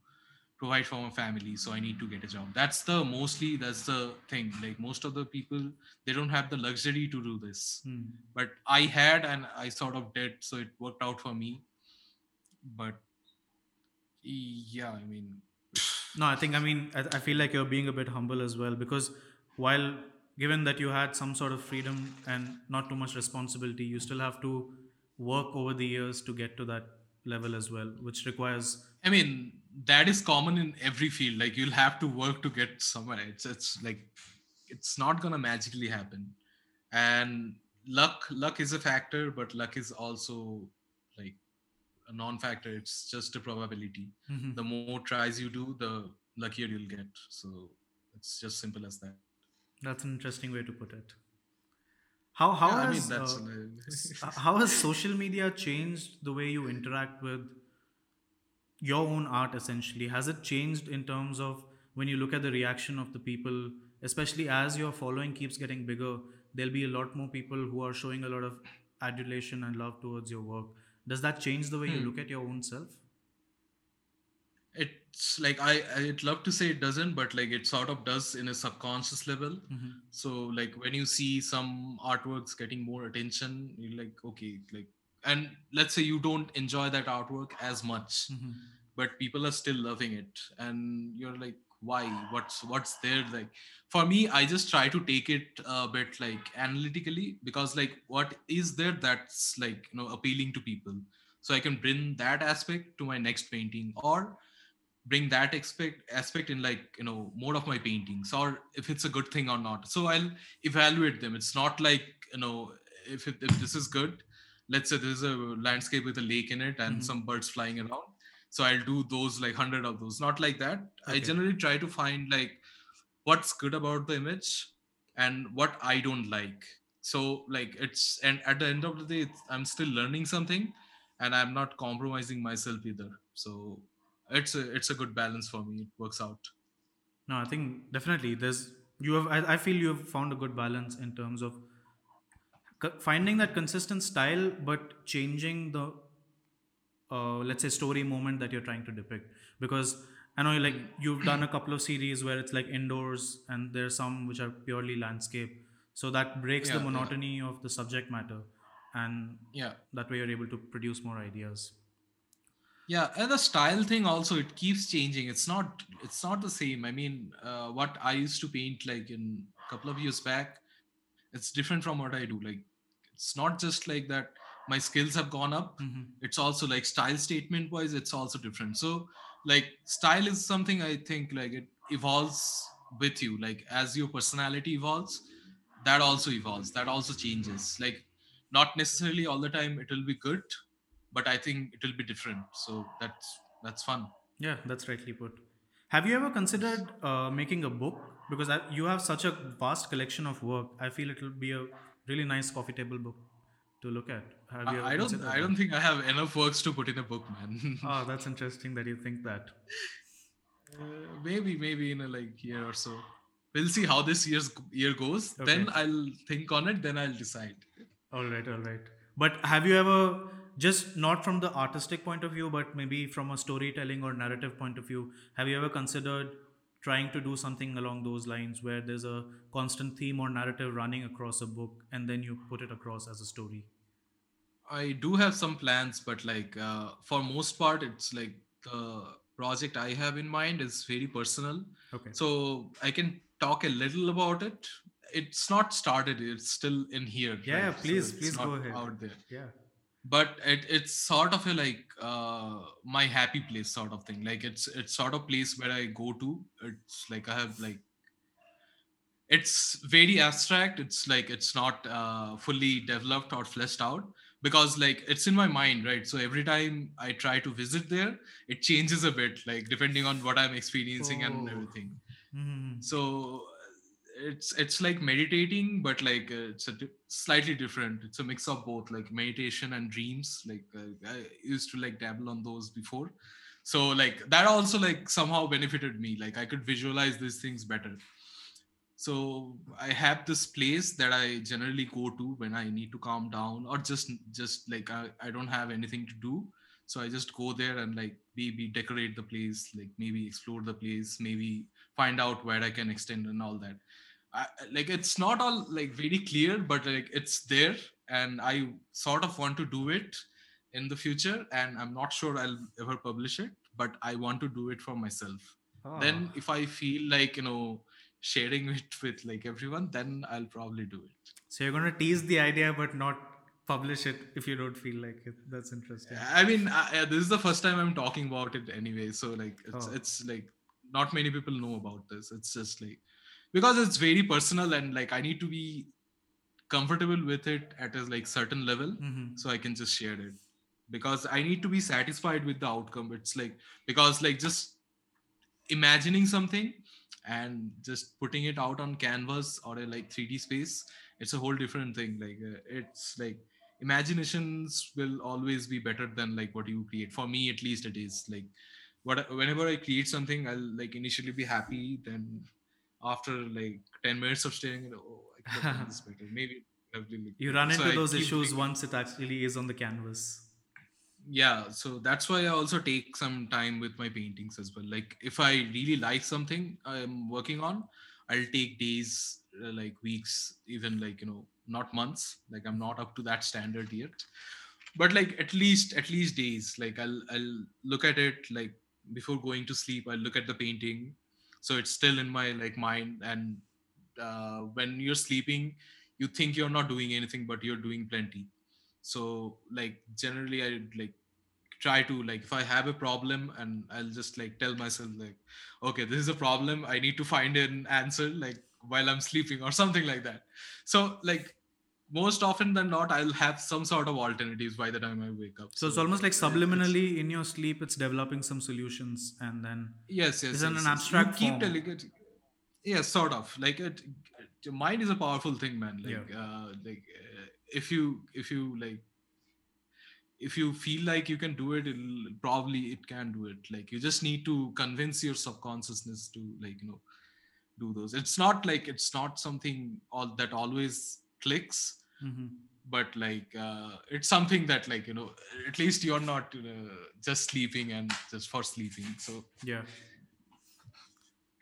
provide for my family so i need to get a job. That's the mostly that's the thing. Like most of the people they don't have the luxury to do this.
Hmm.
but i had and i sort of did so it worked out for me. But yeah i mean
no i think i mean I, I feel like you're being a bit humble as well because while given that you had some sort of freedom and not too much responsibility you still have to work over the years to get to that level as well which requires
i mean that is common in every field. Like you'll have to work to get somewhere. It's it's like it's not gonna magically happen. And luck luck is a factor but luck is also like a non-factor. It's just a probability.
Mhm.
the more tries you do the luckier you'll get. So it's just simple as that.
That's an interesting way to put it. How how
Yeah, i
has
mean that's
uh, how has social media changed the way you interact with your own art essentially? Has it changed in terms of when you look at the reaction of the people especially as your following keeps getting bigger there'll be a lot more people who are showing a lot of adulation and love towards your work? Does that change the way you
Hmm.
look at your own self
it's like I, i'd love to say it doesn't but like it sort of does in a subconscious level
mm-hmm.
so like when you see some artworks getting more attention you're like okay like and let's say you don't enjoy that artwork as much
Mm-hmm.
but people are still loving it and you're like why what's what's there like for me i just try to take it a bit like analytically because like what is there that's like you know appealing to people so i can bring that aspect to my next painting or bring that aspect aspect in like you know more of my paintings or if it's a good thing or not. So i'll evaluate them. It's not like you know if, it, if this is good let's say there's a landscape with a lake in it and
Mhm.
some birds flying around. So i'll do those like 100 of those. Not like that. I generally try to find like what's good about the image and what i don't like. So like it's and at the end of the day it's, i'm still learning something and i'm not compromising myself either. So it's a it's a good balance for me it works out
No, I think definitely there's you have. I, I feel you have found a good balance in terms of finding that consistent style, but changing the uh, let's say story moment that you're trying to depict. Because I know like you've done a couple of series where it's like indoors, and there's some which are purely landscape. So that breaks
Yeah,
the
yeah.
monotony of the subject matter, and
yeah
that way you're able to produce more ideas.
Yeah and the style thing also it keeps changing. It's not it's not the same. I mean uh, what i used to paint like in a couple of years back it's different from what i do. Like it's not just like that my skills have gone up.
Hmm
it's also like style statement wise it's also different. So like style is something i think like it evolves with you. Like as your personality evolves that also evolves. That also changes. Like not necessarily all the time it will be good but i think it will be different so that's that's fun
Yeah, that's rightly put. Have you ever considered uh, making a book? Because I, you have such a vast collection of work. I feel it will be a really nice coffee table book to look at. Have you
i I don't i don't think i have enough works to put in a book man
Oh, that's interesting that you think that.
Uh, maybe maybe in a like year or so we'll see how this year's year goes then i'll think on it then i'll decide
All right, all right. But have you ever, just not from the artistic point of view, but maybe from a storytelling or narrative point of view, have you ever considered trying to do something along those lines where there's a constant theme or narrative running across a book and then you put it across as a story?
I do have some plans, but like uh, for most part, it's like the project I have in mind is very personal.
Okay.
So I can talk a little about it. It's not started; it's still in here.
Yeah,
right?
Please,
it's
please go ahead.
Out there,
yeah.
But it, it's sort of a like uh, my happy place sort of thing. Like it's it's sort of place where I go to. It's like I have like it's very abstract it's like it's not uh, fully developed or fleshed out because like it's in my mind right so every time i try to visit there it changes a bit like depending on what i'm experiencing and
Oh.
everything
Mhm.
so it's it's like meditating but like uh, it's a di- slightly different. It's a mix of both like meditation and dreams. Like uh, i used to like dabble on those before. So like that also like somehow benefited me. Like i could visualize these things better. So i have this place that i generally go to when i need to calm down or just just like i, I don't have anything to do. So i just go there and like maybe decorate the place like maybe explore the place maybe find out where i can extend and all that I, like it's not all like very clear but like it's there and i sort of want to do it in the future and i'm not sure i'll ever publish it but i want to do it for myself
Ah.
then if i feel like you know sharing it with like everyone then i'll probably do it
So you're going to tease the idea but not publish it if you don't feel like it. That's interesting.
i mean I- this is the first time i'm talking about it anyway so like it's
Oh.
it's like not many people know about this it's just like because it's very personal and like i need to be comfortable with it at a like certain level
Mhm.
so i can just share it. Because i need to be satisfied with the outcome. It's like because like just imagining something and just putting it out on canvas or a like 3d space it's a whole different thing. Like uh, it's like imaginations will always be better than like what you create. For me at least it is. Like what whenever i create something i'll like initially be happy then after like 10 minutes of staring at it, oh i could have done this better. Maybe
You run into
I
those issues
thinking-
once it actually is on the canvas.
yeah so that's why i also take some time with my paintings as well. Like if i really like something i'm working on i'll take days uh, like weeks even like you know not months. Like i'm not up to that standard yet. But like at least at least days. Like i'll i'll look at it like before going to sleep i'll look at the painting so it's still in my like mind. And uh, when you're sleeping you think you're not doing anything but you're doing plenty. So like generally i like try to like if i have a problem and i'll just like tell myself like okay this is a problem. I need to find an answer like while i'm sleeping or something like that. So like most often than not i'll have some sort of alternatives by the time i wake up.
So it's almost like
uh,
subliminally in your sleep, it's developing some solutions, and then
yes yes
It's in
yes,
an
yes.
abstract
you keep it yes sort of. Like it your mind is a powerful thing man. Like uh, like uh, if you if you like if you feel like you can do it it'll probably it can do it. Like you just need to convince your subconsciousness to like you know do those. It's not like it's not something all that always clicks
Mhm.
but like uh, it's something that like you know at least you're not uh, just sleeping and just for sleeping so
yeah.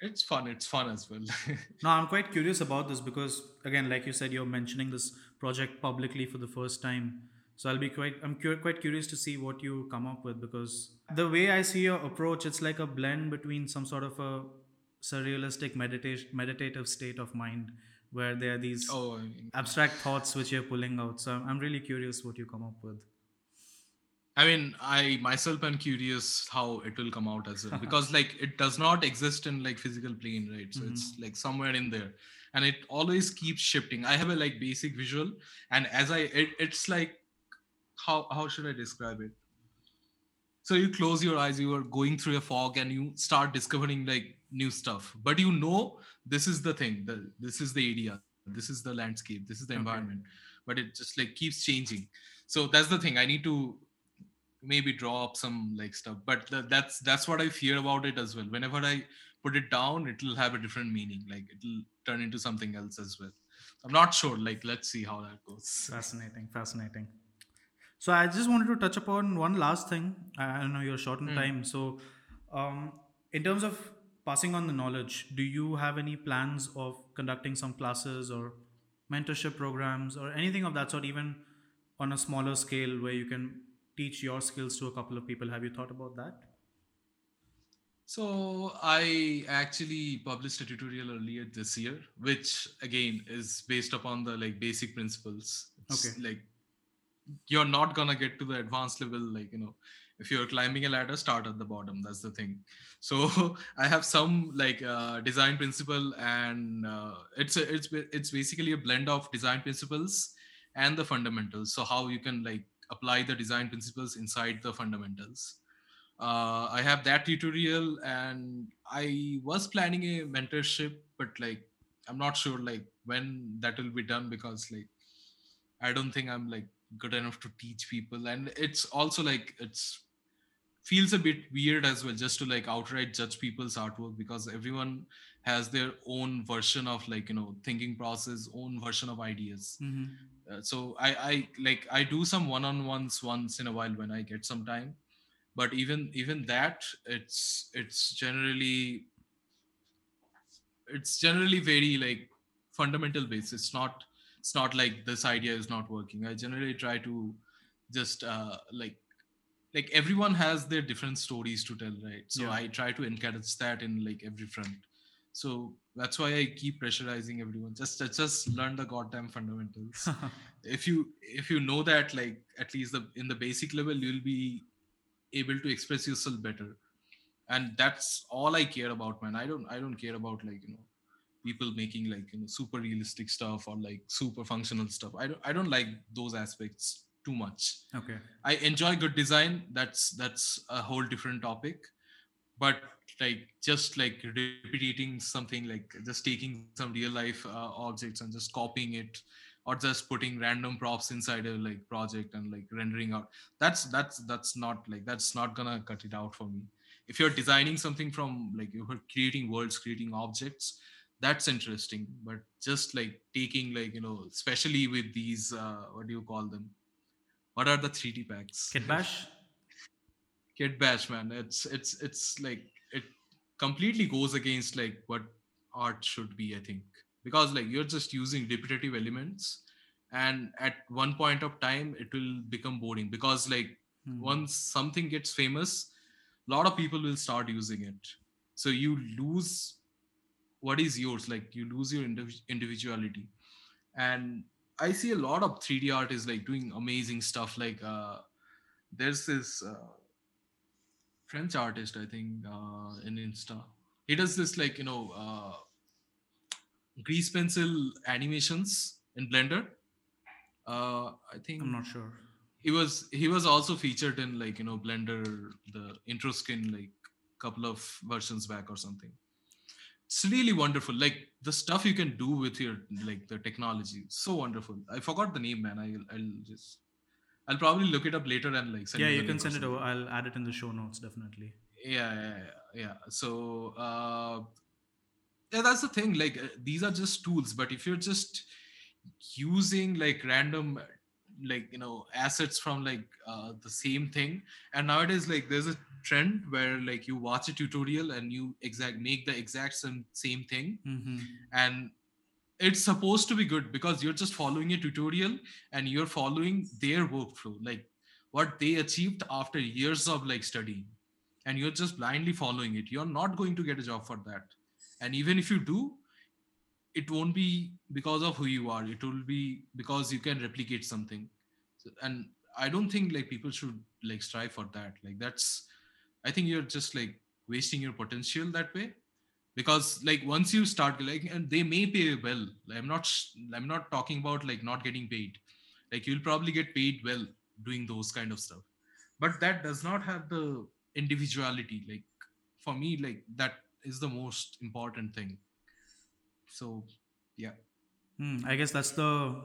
it's fun it's fun as well
No, I'm quite curious about this because, again, like you said, you're mentioning this project publicly for the first time. So I'll be quite, I'm cu- quite curious to see what you come up with because the way I see your approach, it's like a blend between some sort of a surrealistic meditation, meditative state of mind where there are these
oh
abstract thoughts which you're pulling out. So I'm, I'm really curious what you come up with.
I mean, I myself am curious how it will come out as well because like it does not exist in like physical plane, right? So it's mm-hmm. like somewhere in there, and it always keeps shifting. I have a like basic visual, and as I it, it's like how how should I describe it? So you close your eyes, you are going through a fog, and you start discovering like new stuff. But you know this is the thing, the this is the area, this is the landscape, this is the
Okay.
environment, but it just like keeps changing. So that's the thing. I need to maybe draw up some like stuff but th- that's that's what i fear about it as well whenever i put it down it will have a different meaning like it'll turn into something else as well i'm not sure like let's see how that goes
Fascinating, fascinating. So I just wanted to touch upon one last thing. I I know you're short on time. So, um, in terms of passing on the knowledge, do you have any plans of conducting some classes or mentorship programs or anything of that sort, even on a smaller scale where you can teach your skills to a couple of people? Have you thought about that?
So I actually published a tutorial earlier this year, which again is based upon the like basic principles. It's
Okay.
Like you're not gonna get to the advanced level, like you know, if you're climbing a ladder, start at the bottom. That's the thing. So I have some like uh, design principle, and uh, it's a, it's it's basically a blend of design principles and the fundamentals. So how you can like apply the design principles inside the fundamentals uh, I have that tutorial and I was planning a mentorship, but like I'm not sure like when that will be done because like I don't think I'm like good enough to teach people, and it's also like it's feels a bit weird as well just to like outright judge people's artwork because everyone has their own version of like you know thinking process own version of ideas.
Mm-hmm.
uh, so i i like i do some one-on-ones once in a while when i get some time but even even that it's it's generally it's generally very like fundamental based. It's not it's not like this idea is not working. I generally try to just uh like like everyone has their different stories to tell right? So
Yeah.
i try to encourage that in like every front. So that's why i keep pressurizing everyone. Just just learn the goddamn fundamentals. If you if you know that like at least the in the basic level you'll be able to express yourself better. And that's all i care about man. I don't i don't care about like you know people making like you know super realistic stuff or like super functional stuff. I don't i don't like those aspects too much.
Okay.
i enjoy good design. That's that's a whole different topic. But like just like repeating something like just taking some real life uh, objects and just copying it or just putting random props inside a like project and like rendering out that's that's that's not like that's not gonna cut it out for me. If you're designing something from like you're creating worlds creating objects that's interesting. But just like taking like you know especially with these uh, what do you call them what are the 3d packs?
Kit Bash.
kit bash man. It's it's it's like it completely goes against like what art should be i think. Because like you're just using repetitive elements and at one point of time it will become boring. Because like
Hmm.
once something gets famous a lot of people will start using it. So you lose what is yours. Like you lose your indiv- individuality. And i see a lot of 3d artists like doing amazing stuff like uh there's this uh, french artist i think uh in insta. He does this like you know uh grease pencil animations in blender. Uh i think
I'm not sure.
he was he was also featured in like you know blender the intro skin like couple of versions back or something it's really wonderful like the stuff you can do with your like the technology so wonderful i forgot the name man i'll, I'll just i'll probably look it up later and like send
Yeah, you can send it over. I'll add it in the show notes definitely.
yeah yeah yeah, yeah. so uh yeah that's the thing like uh, these are just tools but if you're just using like random like you know assets from like uh, the same thing and nowadays like there's a trend where like you watch a tutorial and you exact make the exact same, same thing.
Hmm
and it's supposed to be good because you're just following a tutorial and you're following their workflow like what they achieved after years of like studying. And you're just blindly following it. You're not going to get a job for that. And even if you do it won't be because of who you are. It will be because you can replicate something. So- and i don't think like people should like strive for that. Like that's i think you're just like wasting your potential that way. Because like once you start like and they may pay well. I'm not i'm not talking about like not getting paid. Like you'll probably get paid well doing those kind of stuff. But that does not have the individuality. Like for me like that is the most important thing. So
Hmm, I guess that's the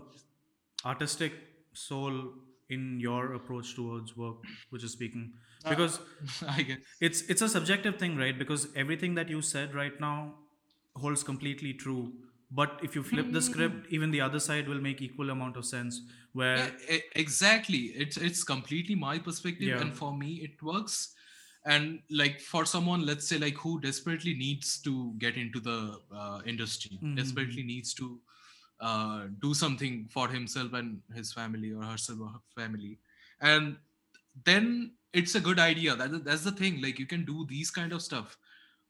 artistic soul in your approach towards work, which is speaking.
Uh,
Because
i guess
it's it's a subjective thing, right? Because everything that you said right now holds completely true. But if you flip the script, even the other side will make equal amount of sense. Where
Yeah, exactly it's it's completely my perspective
Yeah.
and for me it works and like for someone let's say like who desperately needs to get into the uh, industry
Mhm.
desperately needs to uh, do something for himself and his family or herself or her family. And then it's a good idea. That, that's the thing. Like you can do these kind of stuff.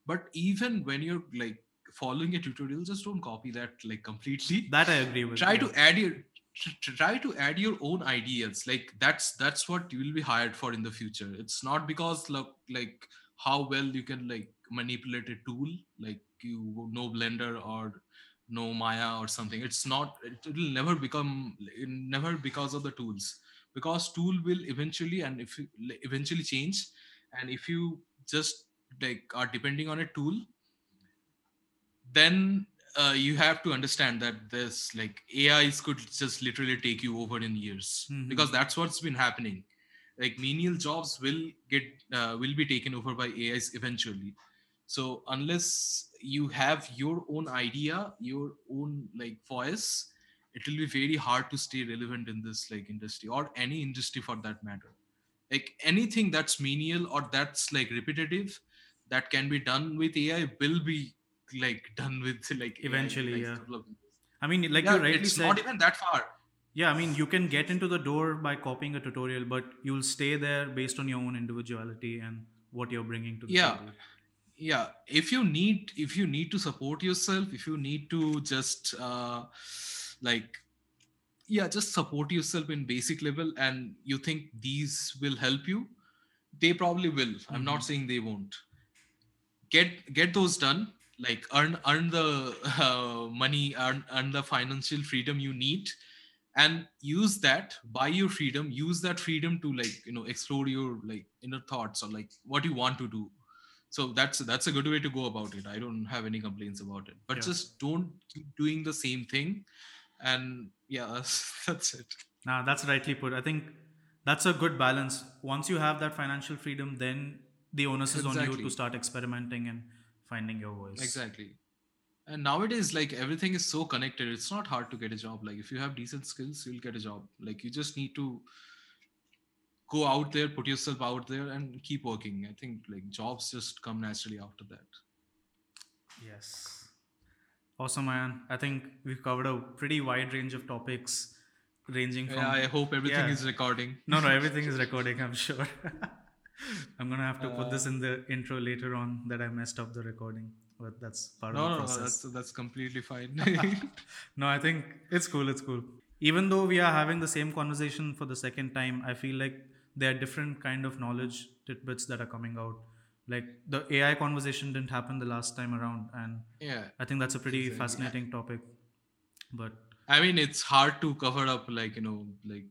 But even when you're like following a tutorial just don't copy that like completely.
That I agree with.
try
yeah.
to add your tr- tr- try to add your own ideas. Like that's that's what you will be hired for in the future. It's not because look like how well you can like manipulate a tool like you know blender or know maya or something it's not it will never become never because of the tools because tool will eventually and if you eventually change and if you just like are depending on a tool then uh, you have to understand that this like AIs could just literally take you over in years
Mhm.
because that's what's been happening. Like menial jobs will get uh, will be taken over by AIs eventually. So unless you have your own idea, your own like voice, it will be very hard to stay relevant in this like industry or any industry for that matter. Like anything that's menial or that's like repetitive that can be done with AI will be like done with like AI
Eventually,
like,
yeah.
couple of years.
I mean, like
yeah,
you rightly
it's
said,
not even that far.
yeah. I mean, you can get into the door by copying a tutorial, but you'll stay there based on your own individuality and what you're bringing to the
Yeah.
table.
Yeah, if you need if you need to support yourself, if you need to just uh, like yeah, just support yourself in basic level, and you think these will help you, they probably will. I'm not
Mhm.
saying they won't. Get get those done. like earn earn the uh, money earn earn the financial freedom you need and use that buy your freedom use that freedom to like you know explore your like inner thoughts or like what you want to do so that's that's a good way to go about it. I don't have any complaints about it. But
Yeah.
just don't keep doing the same thing. And yeah that's, that's it.
Nah, that's rightly put. I think that's a good balance. Once you have that financial freedom, then the onus is on you to start experimenting and finding your voice.
exactly. And nowadays like everything is so connected. It's not hard to get a job. Like if you have decent skills you'll get a job. Like you just need to go out there put yourself out there and keep working i think like jobs just come naturally after that
Yes. Awesome, man. I think we've covered a pretty wide range of topics, ranging from.
yeah i hope everything
Yeah.
is recording
No, no, everything is recording, I'm sure. I'm going to have to put this
Uh,
in the intro later on that I messed up the recording. But that's part
no
of the
no, no
process.
that's that's completely fine
no, I think it's cool. It's cool. Even though we are having the same conversation for the second time, I feel like there are different kind of knowledge tidbits that are coming out. Like the AI conversation didn't happen the last time around, and
yeah
I think that's a pretty
Exactly.
fascinating topic. But
i mean it's hard to cover up like you know like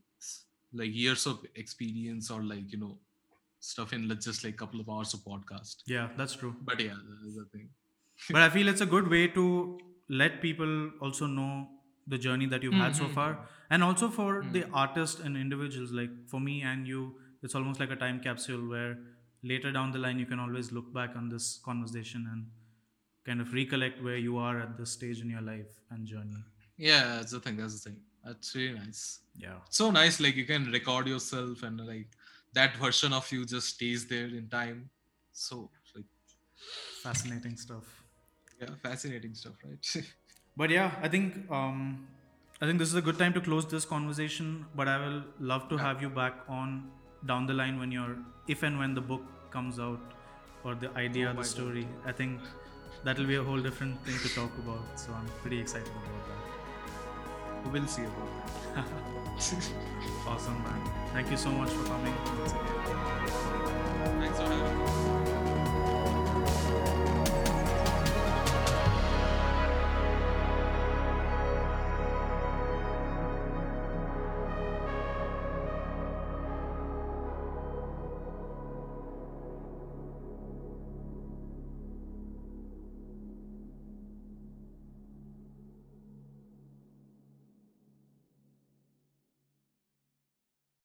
like years of experience or like you know stuff in just like couple of hours of podcast
yeah, that's true.
but yeah that's the thing
but I feel it's a good way to let people also know the journey that you've had so
Mhm.
far, and also for the artists and individuals. Like for me and you, it's almost like a time capsule where later down the line you can always look back on this conversation and kind of recollect where you are at this stage in your life and journey.
Yeah, that's the thing. That's the thing. That's really nice.
Yeah.
So nice. Like you can record yourself, and like that version of you just stays there in time. So like
Fascinating stuff.
yeah, fascinating stuff, right?
But yeah, I think um, I think this is a good time to close this conversation. But I will love to have you back on down the line when you're, if and when the book comes out, or the idea,
Oh
the story. I think that will be a whole different thing to talk about. So I'm pretty excited about that.
we'll see about that.
Awesome, man. Thank you so much for coming once again.
Thanks for having me.